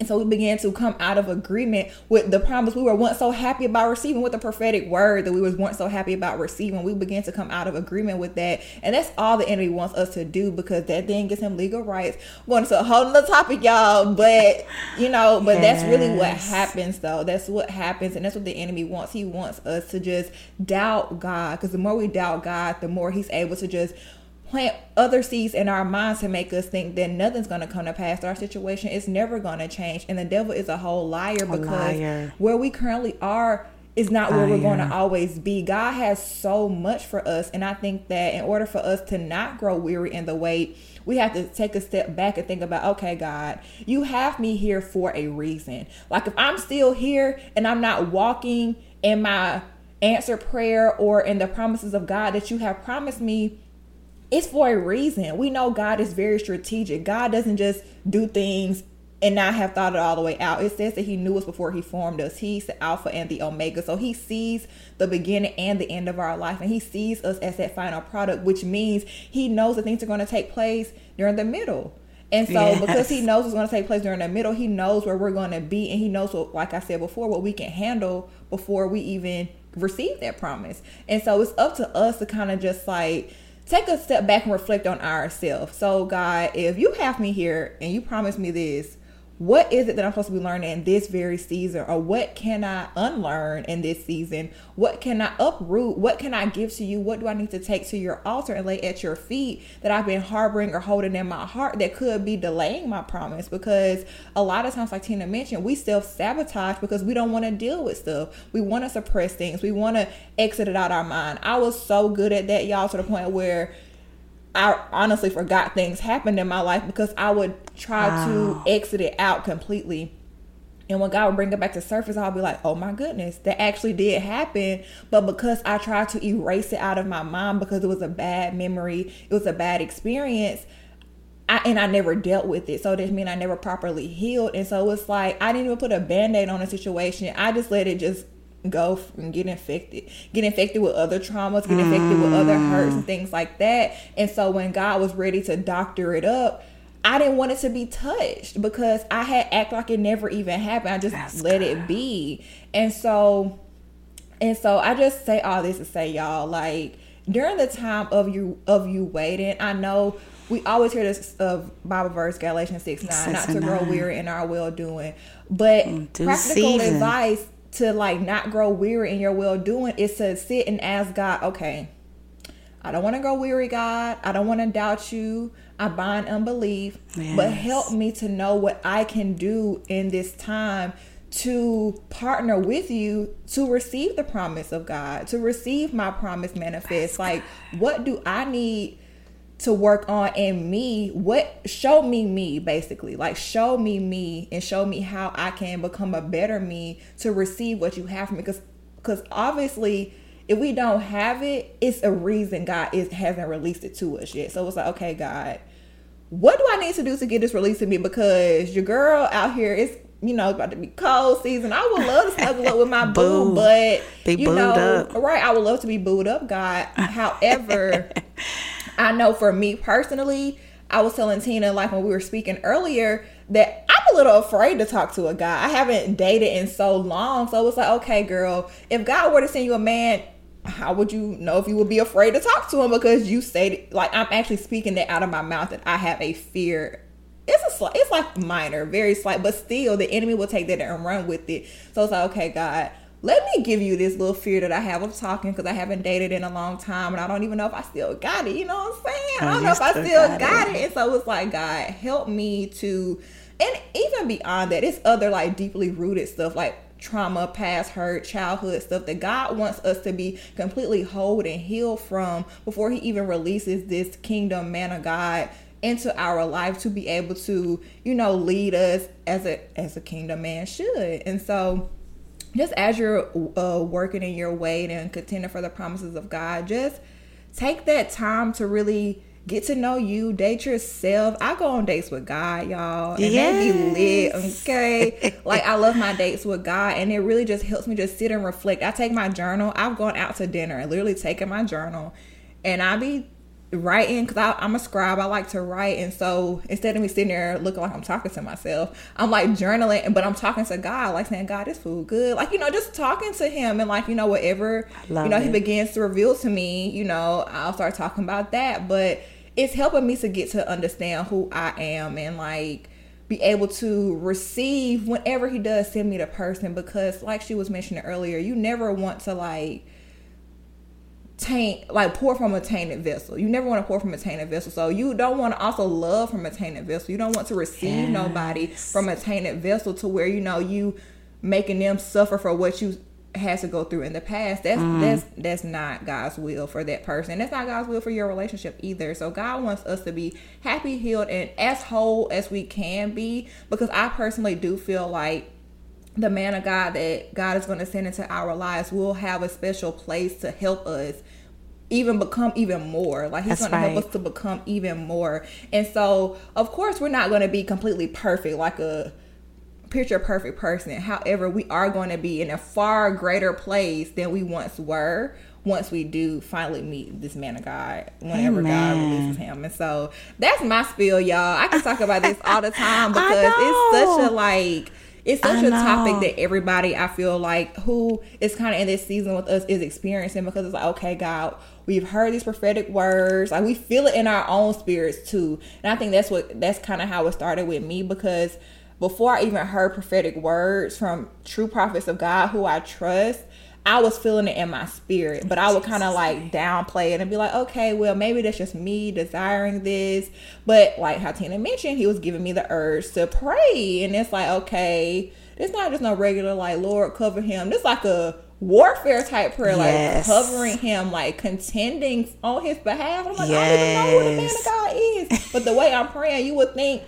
and so we began to come out of agreement with the promise we were once so happy about receiving, with the prophetic word that we was once so happy about receiving. We began to come out of agreement with that. And that's all the enemy wants us to do because that then gives him legal rights. going to a whole other topic, y'all. But you know, but yes. that's really what happens though. That's what happens, and that's what the enemy wants. He wants us to just doubt God. Because the more we doubt God, the more he's able to just plant other seeds in our minds to make us think that nothing's going to come to pass. Our situation is never going to change. And the devil is a whole liar because liar. where we currently are is not where we're going to always be. God has so much for us. And I think that in order for us to not grow weary in the wait, we have to take a step back and think about, okay, God, you have me here for a reason. Like if I'm still here and I'm not walking in my answer prayer or in the promises of God that you have promised me, it's for a reason. We know God is very strategic. God doesn't just do things and not have thought it all the way out. It says that He knew us before He formed us. He's the Alpha and the Omega. So He sees the beginning and the end of our life, and He sees us as that final product, which means He knows that things are going to take place during the middle. And so yes. because he knows it's going to take place during the middle, he knows where we're going to be and he knows what like I said before what we can handle before we even receive that promise. And so it's up to us to kind of just like take a step back and reflect on ourselves. So God, if you have me here and you promise me this, what is it that I'm supposed to be learning in this very season? Or what can I unlearn in this season? What can I uproot? What can I give to you? What do I need to take to your altar and lay at your feet that I've been harboring or holding in my heart that could be delaying my promise? Because a lot of times, like Tina mentioned, we self sabotage because we don't want to deal with stuff. We want to suppress things. We want to exit it out our mind. I was so good at that, y'all, to the point where I honestly forgot things happened in my life because I would try wow. to exit it out completely. And when God would bring it back to surface, I'll be like, oh my goodness, that actually did happen. But because I tried to erase it out of my mind because it was a bad memory, it was a bad experience, I, and I never dealt with it. So that means I never properly healed. And so it's like I didn't even put a band aid on a situation. I just let it just go and get infected, get infected with other traumas, get infected with other hurts and things like that. And so when God was ready to doctor it up, I didn't want it to be touched because I had act like it never even happened. I just That's let good. it be. And so and so I just say all this to say y'all like during the time of you of you waiting, I know we always hear this of Bible verse Galatians 6 9, not to grow weary in our well doing. But mm, practical season. advice to like not grow weary in your well doing is to sit and ask God, okay, I don't want to grow weary, God. I don't want to doubt you. I bind unbelief, yes. but help me to know what I can do in this time to partner with you to receive the promise of God, to receive my promise manifest. Like, what do I need to work on in me what show me me basically like show me me and show me how i can become a better me to receive what you have for me because because obviously if we don't have it it's a reason god is hasn't released it to us yet so it's like okay god what do i need to do to get this released to me because your girl out here is you know, about to be cold season. I would love to snuggle up with my boo, but they you know, up. right? I would love to be booed up, God. However, I know for me personally, I was telling Tina, like when we were speaking earlier, that I'm a little afraid to talk to a guy. I haven't dated in so long. So it's like, okay, girl, if God were to send you a man, how would you know if you would be afraid to talk to him? Because you say, like, I'm actually speaking that out of my mouth that I have a fear. It's a slight, it's like minor, very slight, but still the enemy will take that and run with it. So it's like, okay, God, let me give you this little fear that I have of talking because I haven't dated in a long time and I don't even know if I still got it. You know what I'm saying? I oh, don't know if I still got, got it. it. And so it's like, God, help me to, and even beyond that, it's other like deeply rooted stuff like trauma, past hurt, childhood stuff that God wants us to be completely whole and healed from before He even releases this kingdom man of God into our life to be able to, you know, lead us as a as a kingdom man should. And so just as you're uh, working in your way and contending for the promises of God, just take that time to really get to know you, date yourself. I go on dates with God, y'all, and yes. they be lit. Okay, like I love my dates with God, and it really just helps me just sit and reflect. I take my journal. I've gone out to dinner and literally taken my journal, and I be writing because I'm a scribe. I like to write, and so instead of me sitting there looking like I'm talking to myself, I'm like journaling, but I'm talking to God, like saying, "God, this food good," like you know, just talking to Him, and like you know, whatever you know, it. He begins to reveal to me, you know, I'll start talking about that. But it's helping me to get to understand who I am and like be able to receive whenever He does send me the person, because like she was mentioning earlier, you never want to like taint like pour from a tainted vessel. You never want to pour from a tainted vessel. So you don't want to also love from a tainted vessel. You don't want to receive yes. nobody from a tainted vessel to where you know you making them suffer for what you has to go through in the past. That's mm. that's that's not God's will for that person. That's not God's will for your relationship either. So God wants us to be happy, healed, and as whole as we can be. Because I personally do feel like the man of God that God is going to send into our lives will have a special place to help us even become even more. Like he's going right. to help us to become even more. And so, of course, we're not going to be completely perfect like a picture perfect person. However, we are going to be in a far greater place than we once were once we do finally meet this man of God, whenever Amen. God releases him. And so that's my spiel, y'all. I can talk about this all the time because it's such a like it's such a topic that everybody I feel like who is kind of in this season with us is experiencing because it's like, okay, God, we've heard these prophetic words, like we feel it in our own spirits too. And I think that's what that's kind of how it started with me because before I even heard prophetic words from true prophets of God who I trust, I was feeling it in my spirit, but I would kind of like downplay it and be like, okay, well, maybe that's just me desiring this. But like how Tina mentioned, he was giving me the urge to pray. And it's like, okay, it's not just no regular, like, Lord, cover him. It's like a warfare type prayer, yes. like covering him, like contending on his behalf. I'm like, yes. I don't even know who the man of God is. but the way I'm praying, you would think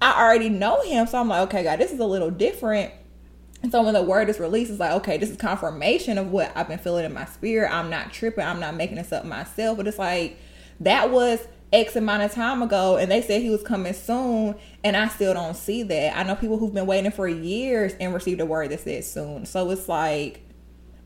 I already know him. So I'm like, okay, God, this is a little different. And so when the word is released, it's like, okay, this is confirmation of what I've been feeling in my spirit. I'm not tripping. I'm not making this up myself. But it's like, that was X amount of time ago, and they said he was coming soon, and I still don't see that. I know people who've been waiting for years and received a word that said soon. So it's like,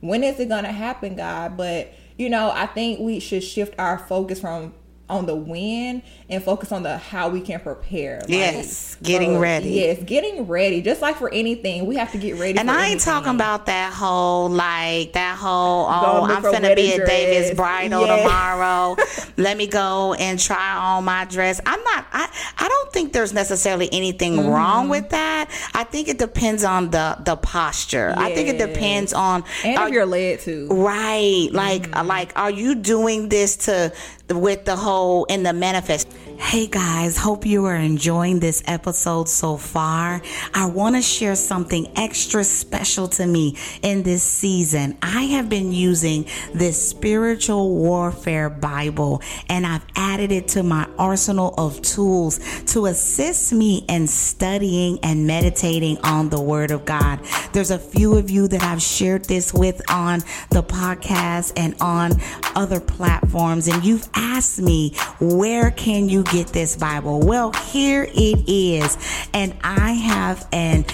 when is it going to happen, God? But, you know, I think we should shift our focus from on the when and focus on the how we can prepare. Like, yes, getting ready. Yes, getting ready. Just like for anything, we have to get ready. And I ain't anything. talking about that whole like that whole oh I'm gonna be a dress. David's Bridal yes. tomorrow. Let me go and try on my dress. I'm not. I I don't think there's necessarily anything mm-hmm. wrong with that. I think it depends on the the posture. Yes. I think it depends on and are, if you're led to right. Like mm-hmm. like are you doing this to with the whole in the manifest. Hey guys, hope you are enjoying this episode so far. I want to share something extra special to me in this season. I have been using this spiritual warfare Bible and I've added it to my arsenal of tools to assist me in studying and meditating on the Word of God. There's a few of you that I've shared this with on the podcast and on other platforms, and you've asked me, where can you get this Bible? Well, here it is. And I have an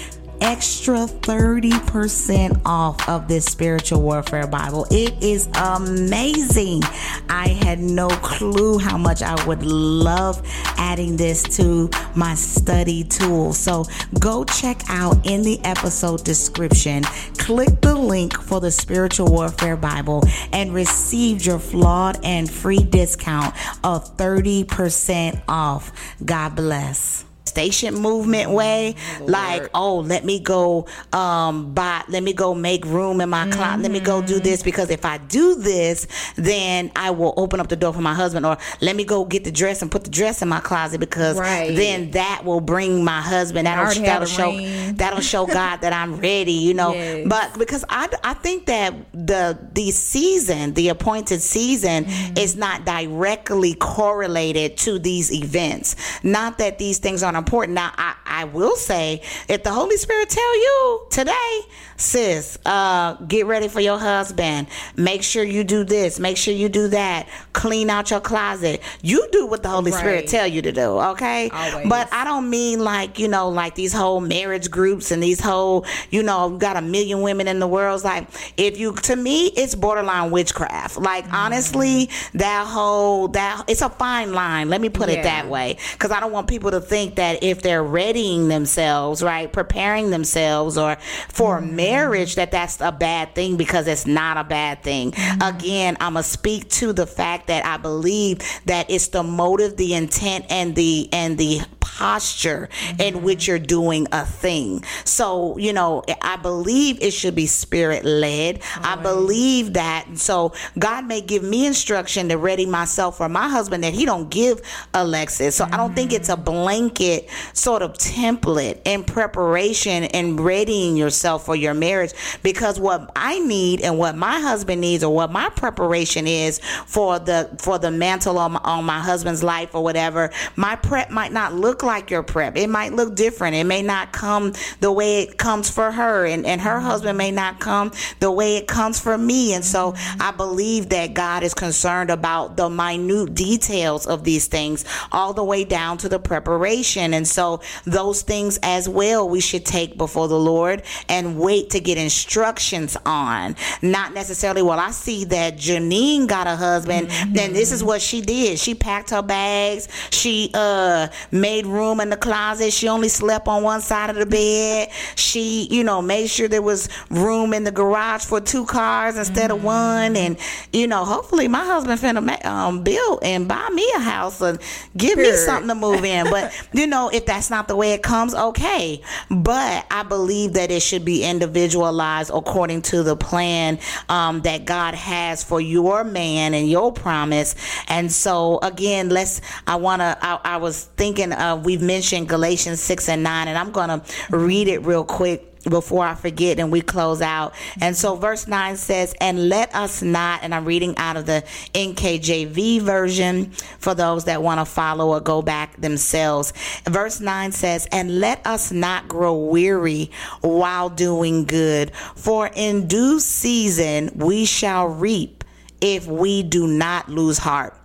extra 30% off of this spiritual warfare Bible. It is amazing. I had no clue how much I would love adding this to my study tool. So go check out in the episode description, click the link for the spiritual warfare Bible and receive your flawed and free discount of 30% off. God bless station movement way Lord. like oh let me go um buy let me go make room in my mm-hmm. closet let me go do this because if i do this then i will open up the door for my husband or let me go get the dress and put the dress in my closet because right. then that will bring my husband that'll, that'll show that'll show god that i'm ready you know yes. but because i i think that the the season the appointed season mm-hmm. is not directly correlated to these events not that these things aren't important. Now, I, I will say, if the Holy Spirit tell you today, sis, uh, get ready for your husband. Make sure you do this. Make sure you do that. Clean out your closet. You do what the Holy right. Spirit tell you to do. Okay. Always. But I don't mean like you know like these whole marriage groups and these whole you know got a million women in the world. It's like if you to me it's borderline witchcraft. Like mm. honestly, that whole that it's a fine line. Let me put yeah. it that way because I don't want people to think that if they're readying themselves, right, preparing themselves or for mm. marriage that that's a bad thing because it's not a bad thing. Mm-hmm. Again, I'm gonna speak to the fact that I believe that it's the motive, the intent, and the and the posture in which you're doing a thing. So, you know, I believe it should be spirit led. I believe that. So God may give me instruction to ready myself for my husband that he don't give Alexis. So mm-hmm. I don't think it's a mm-hmm. blanket sort of template in preparation and readying yourself for your marriage because what I need and what my husband needs or what my preparation is for the for the mantle on my, on my husband's life or whatever, my prep might not look like like your prep. It might look different. It may not come the way it comes for her, and, and her husband may not come the way it comes for me. And so I believe that God is concerned about the minute details of these things, all the way down to the preparation. And so those things as well we should take before the Lord and wait to get instructions on. Not necessarily, well, I see that Janine got a husband, mm-hmm. then this is what she did. She packed her bags. She uh made room in the closet. She only slept on one side of the bed. She, you know, made sure there was room in the garage for two cars instead mm-hmm. of one. And you know, hopefully my husband finna um, build and buy me a house and give me something to move in. But you know, if that's not the way it comes, okay. But I believe that it should be individualized according to the plan um, that God has for your man and your promise. And so again, let's. I wanna. I, I was thinking. Uh, we've mentioned Galatians six and nine, and I'm gonna read it real quick before I forget and we close out. And so verse 9 says, And let us not, and I'm reading out of the NKJV version for those that want to follow or go back themselves. Verse 9 says, And let us not grow weary while doing good, for in due season we shall reap if we do not lose heart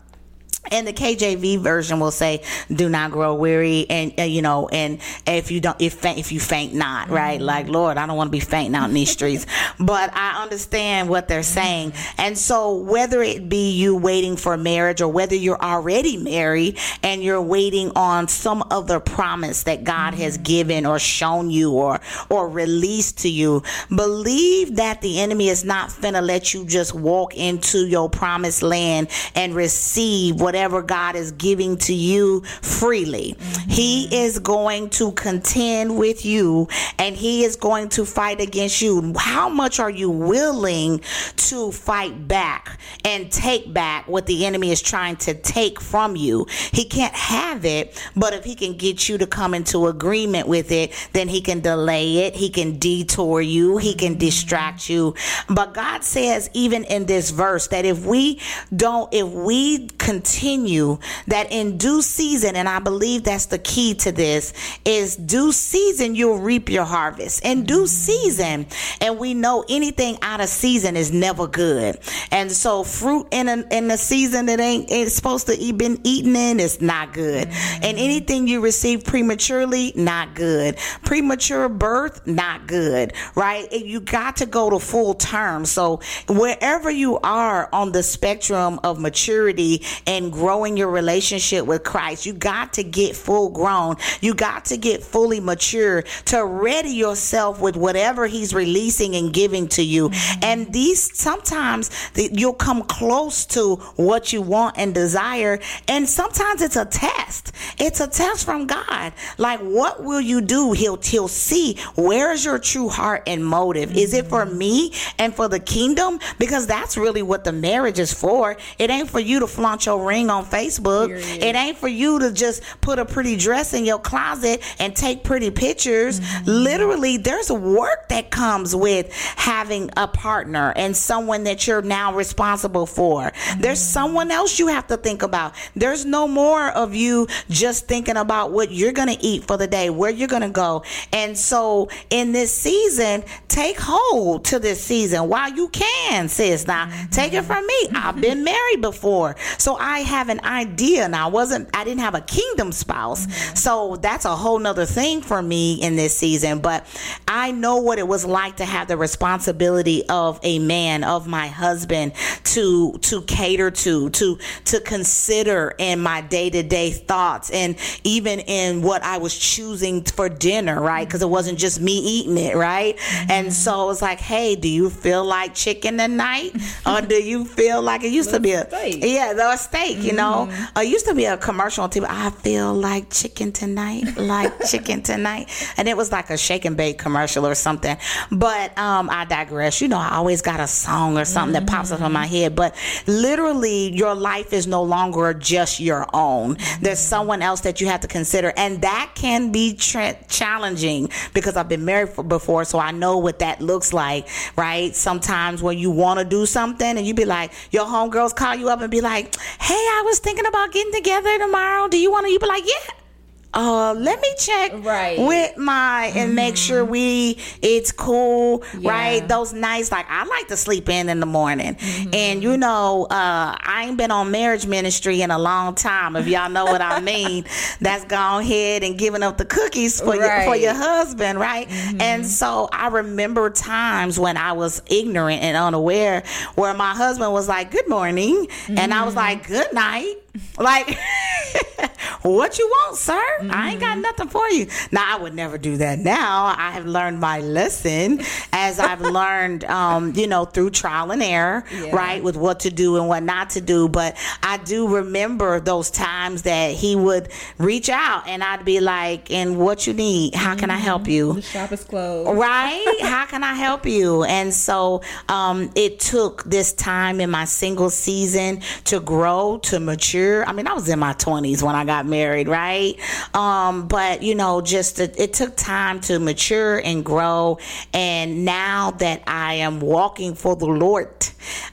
and the KJV version will say, "Do not grow weary," and uh, you know, and if you don't, if faint, if you faint not, right? Mm-hmm. Like, Lord, I don't want to be fainting out in these streets, but I understand what they're saying. And so, whether it be you waiting for marriage or whether you're already married and you're waiting on some other promise that God mm-hmm. has given or shown you or or released to you, believe that the enemy is not finna let you just walk into your promised land and receive what whatever God is giving to you freely. Mm-hmm. He is going to contend with you and he is going to fight against you. How much are you willing to fight back and take back what the enemy is trying to take from you? He can't have it, but if he can get you to come into agreement with it, then he can delay it, he can detour you, he can distract you. But God says, even in this verse, that if we don't, if we continue continue that in due season, and I believe that's the key to this, is due season you'll reap your harvest. In due mm-hmm. season, and we know anything out of season is never good. And so fruit in a in a season that ain't it's supposed to be been eaten in is not good. And mm-hmm. anything you receive prematurely, not good. Premature birth, not good. Right? You got to go to full term. So wherever you are on the spectrum of maturity and growing your relationship with Christ. You got to get full grown. You got to get fully mature to ready yourself with whatever He's releasing and giving to you. Mm-hmm. And these sometimes you'll come close to what you want and desire. And sometimes it's a test. It's a test from God. Like, what will you do? He'll, he'll see where's your true heart and motive. Mm-hmm. Is it for mm-hmm. me and for the kingdom? Because that's really what the marriage is for. It ain't for you to flaunt your ring on Facebook. Period. It ain't for you to just put a pretty dress in your closet and take pretty pictures. Mm-hmm. Literally, there's work that comes with having a partner and someone that you're now responsible for. Mm-hmm. There's someone else you have to think about. There's no more of you just thinking about what you're going to eat for the day, where you're going to go. And so in this season, take hold to this season while you can, sis. Now, mm-hmm. take it from me. I've been married before. So I have an idea now. I wasn't I didn't have a kingdom spouse. Mm-hmm. So that's a whole nother thing for me in this season. But I know what it was like to have the responsibility of a man, of my husband to to cater to, to to consider in my day-to-day thoughts and even in what I was choosing for dinner, right? Because it wasn't just me eating it, right? Mm-hmm. And so it was like, hey, do you feel like chicken tonight? or do you feel like it used to be a steak. yeah, the steak, you know. Mm-hmm. It used to be a commercial on TV. I feel like chicken tonight, like chicken tonight, and it was like a shake and bake commercial or something. But um, I digress. You know, I always got a song or something mm-hmm. that pops up in my head. But literally, your life is no longer just your own. Mm-hmm. There's someone else that you have to consider, and that can be tra- challenging because I've been married for, before, so I know what that looks like. Right? Sometimes when you want to do something, and you be like, your homegirls call you up and be like, "Hey, I was thinking about getting together tomorrow. Do you want to? You be like, yeah. Uh, let me check Right. with my and make sure we it's cool, Yeah. right? Those nights, like I like to sleep in in the morning, and you know, uh, I ain't been on marriage ministry in a long time. If y'all know what I mean, that's gone ahead and giving up the cookies for your for your husband, right? And so I remember times when I was ignorant and unaware, where my husband was like, "Good morning," and I was like, "Good night." Like, what you want, sir? I ain't got nothing for you. Now, I would never do that. Now, I have learned my lesson as I've learned, um, you know, through trial and error, Yeah. right, with what to do and what not to do. But I do remember those times that he would reach out and I'd be like, and what you need? How can I help you? The shop is closed. right how can i help you and so um, it took this time in my single season to grow to mature i mean i was in my 20s when i got married right? Um, but you know just it, it took time to mature and grow. And now that i am walking for the lord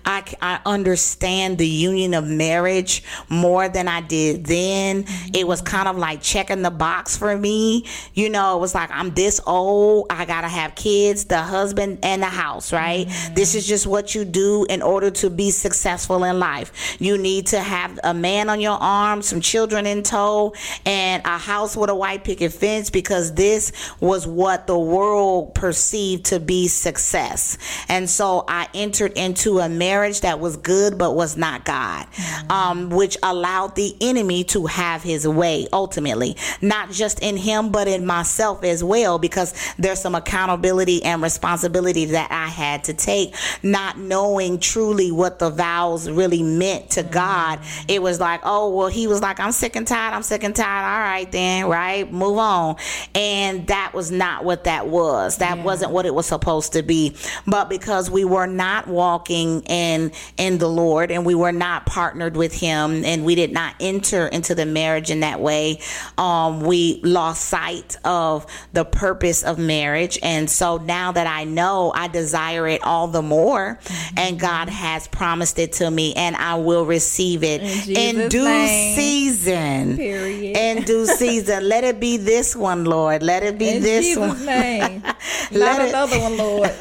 i, I understand the union of marriage more than i did then. Mm-hmm. It was kind of like checking the box for me. You know it was like i'm this old i gotta have kids the husband and the house right? Mm-hmm. This is just what you do in order to be successful in life. You need to have a man on your arm some children in tow and a house with a white picket fence because this was what the world perceived to be success. And so i entered into a marriage that was good but was not god um, which allowed the enemy to have his way ultimately not just in him but in myself as well because there's some accountability and responsibility that I had to take not knowing truly what the vows really meant to God. It was like oh well he was like I'm sick and tired I'm sick and tired all right then right move on. And that was not what that was. That Yeah. wasn't what it was supposed to be. But because we were not walking in in the Lord and we were not partnered with him and we did not enter into the marriage in that way um we lost sight of the purpose of marriage and so now that I know I desire it all the more and God has promised it to me and I will receive it In in, due name. season Period. in due season let it be this one Lord let it be In this Jesus' one name. Let Not it- another one, Lord.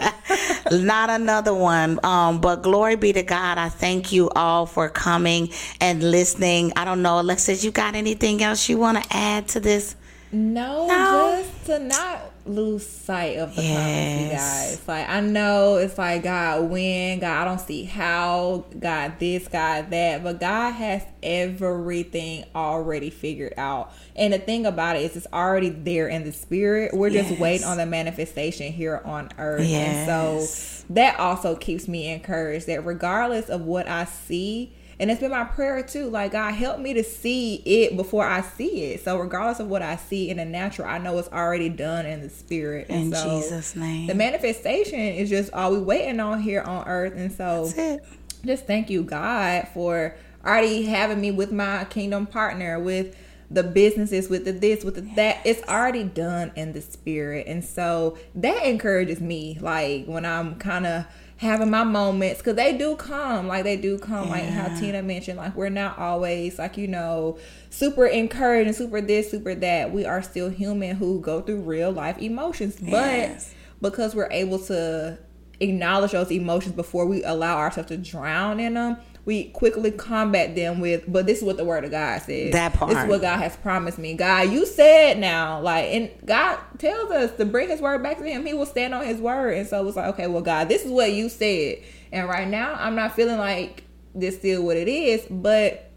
not another one. Um, but glory be to God. I thank you all for coming and listening. I don't know, Alexis, you got anything else you want to add to this? No, No. just to not lose sight of the promise, you guys. Like I know it's like God when, God I don't see how, God this, God that, but God has everything already figured out. And the thing about it is it's already there in the spirit. We're just Yes. waiting on the manifestation here on earth. And so that also keeps me encouraged that regardless of what I see, and it's been my prayer too, like God help me to see it before I see it. So regardless of what I see in the natural, I know it's already done in the spirit. In And so Jesus' name. The manifestation is just all we waiting on here on earth. And so just thank you god for already having me with my kingdom partner with the businesses with the this with the that it's already done in the spirit and so that encourages me like when i'm kind of having my moments because they do come like they do come like how tina mentioned like we're not always like you know super encouraged and super this super that. We are still human who go through real life emotions. Yes. but because we're able to acknowledge those emotions before we allow ourselves to drown in them we quickly combat them with but this is what the word of god says. That part. this is what god has promised me. God you said now like and god tells us to bring his word back to him. He will stand on his word. And so it's like okay well god this is what you said. And right now i'm not feeling like this still what it is but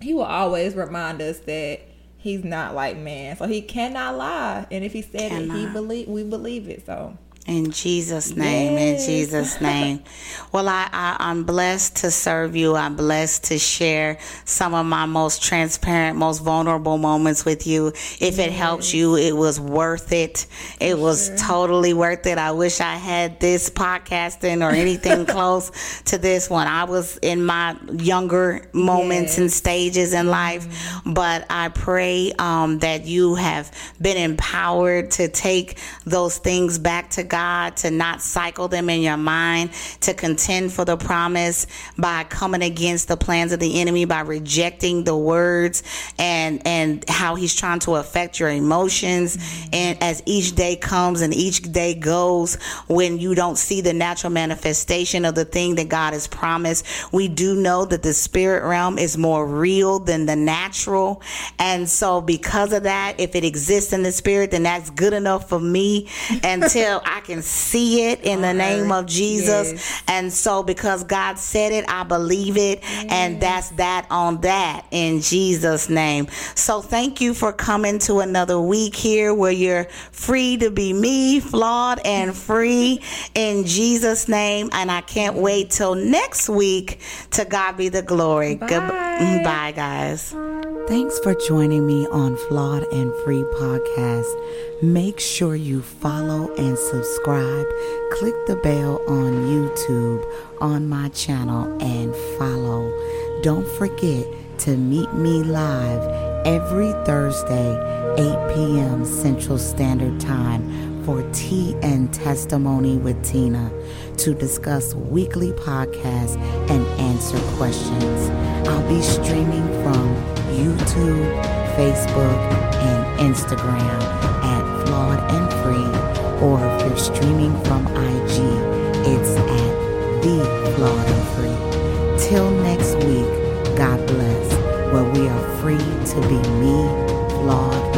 he will always remind us that he's not like man. So he cannot lie. And if he said it he believe we believe it. So In Jesus' name, Yes. in Jesus' name. Well, I, I, I'm blessed to serve you. I'm blessed to share some of my most transparent, most vulnerable moments with you. If it helps you, it was worth it. It was totally worth it. I wish I had this podcasting or anything close to this one. I was in my younger moments and stages in life, but I pray um, that you have been empowered to take those things back to God God, to not cycle them in your mind, to contend for the promise by coming against the plans of the enemy, by rejecting the words and and how he's trying to affect your emotions. Mm-hmm. And as each day comes and each day goes, when you don't see the natural manifestation of the thing that God has promised, we do know that the spirit realm is more real than the natural. And so because of that, if it exists in the spirit, then that's good enough for me until I can see it in the name of Jesus. Yes. And so because God said it, I believe it. Yes. And mm. that's that on that in Jesus' name. So thank you for coming to another week here where you're free to be me, flawed and free in Jesus' name. And I can't mm. wait till next week. To God be the glory. Bye. Goodbye, guys. Thanks for joining me on Flawed and Free podcast. Make sure you follow and subscribe. Click the bell on YouTube on my channel and follow. Don't forget to meet me live every Thursday, 8 p.m. Central Standard Time for Tea and Testimony with Tina to discuss weekly podcasts and answer questions. I'll be streaming from YouTube, Facebook, and Instagram Flawed and Free, or if you're streaming from IG, it's at The Flawed and Free. Till next week, God bless, where we are free to be me, flawed.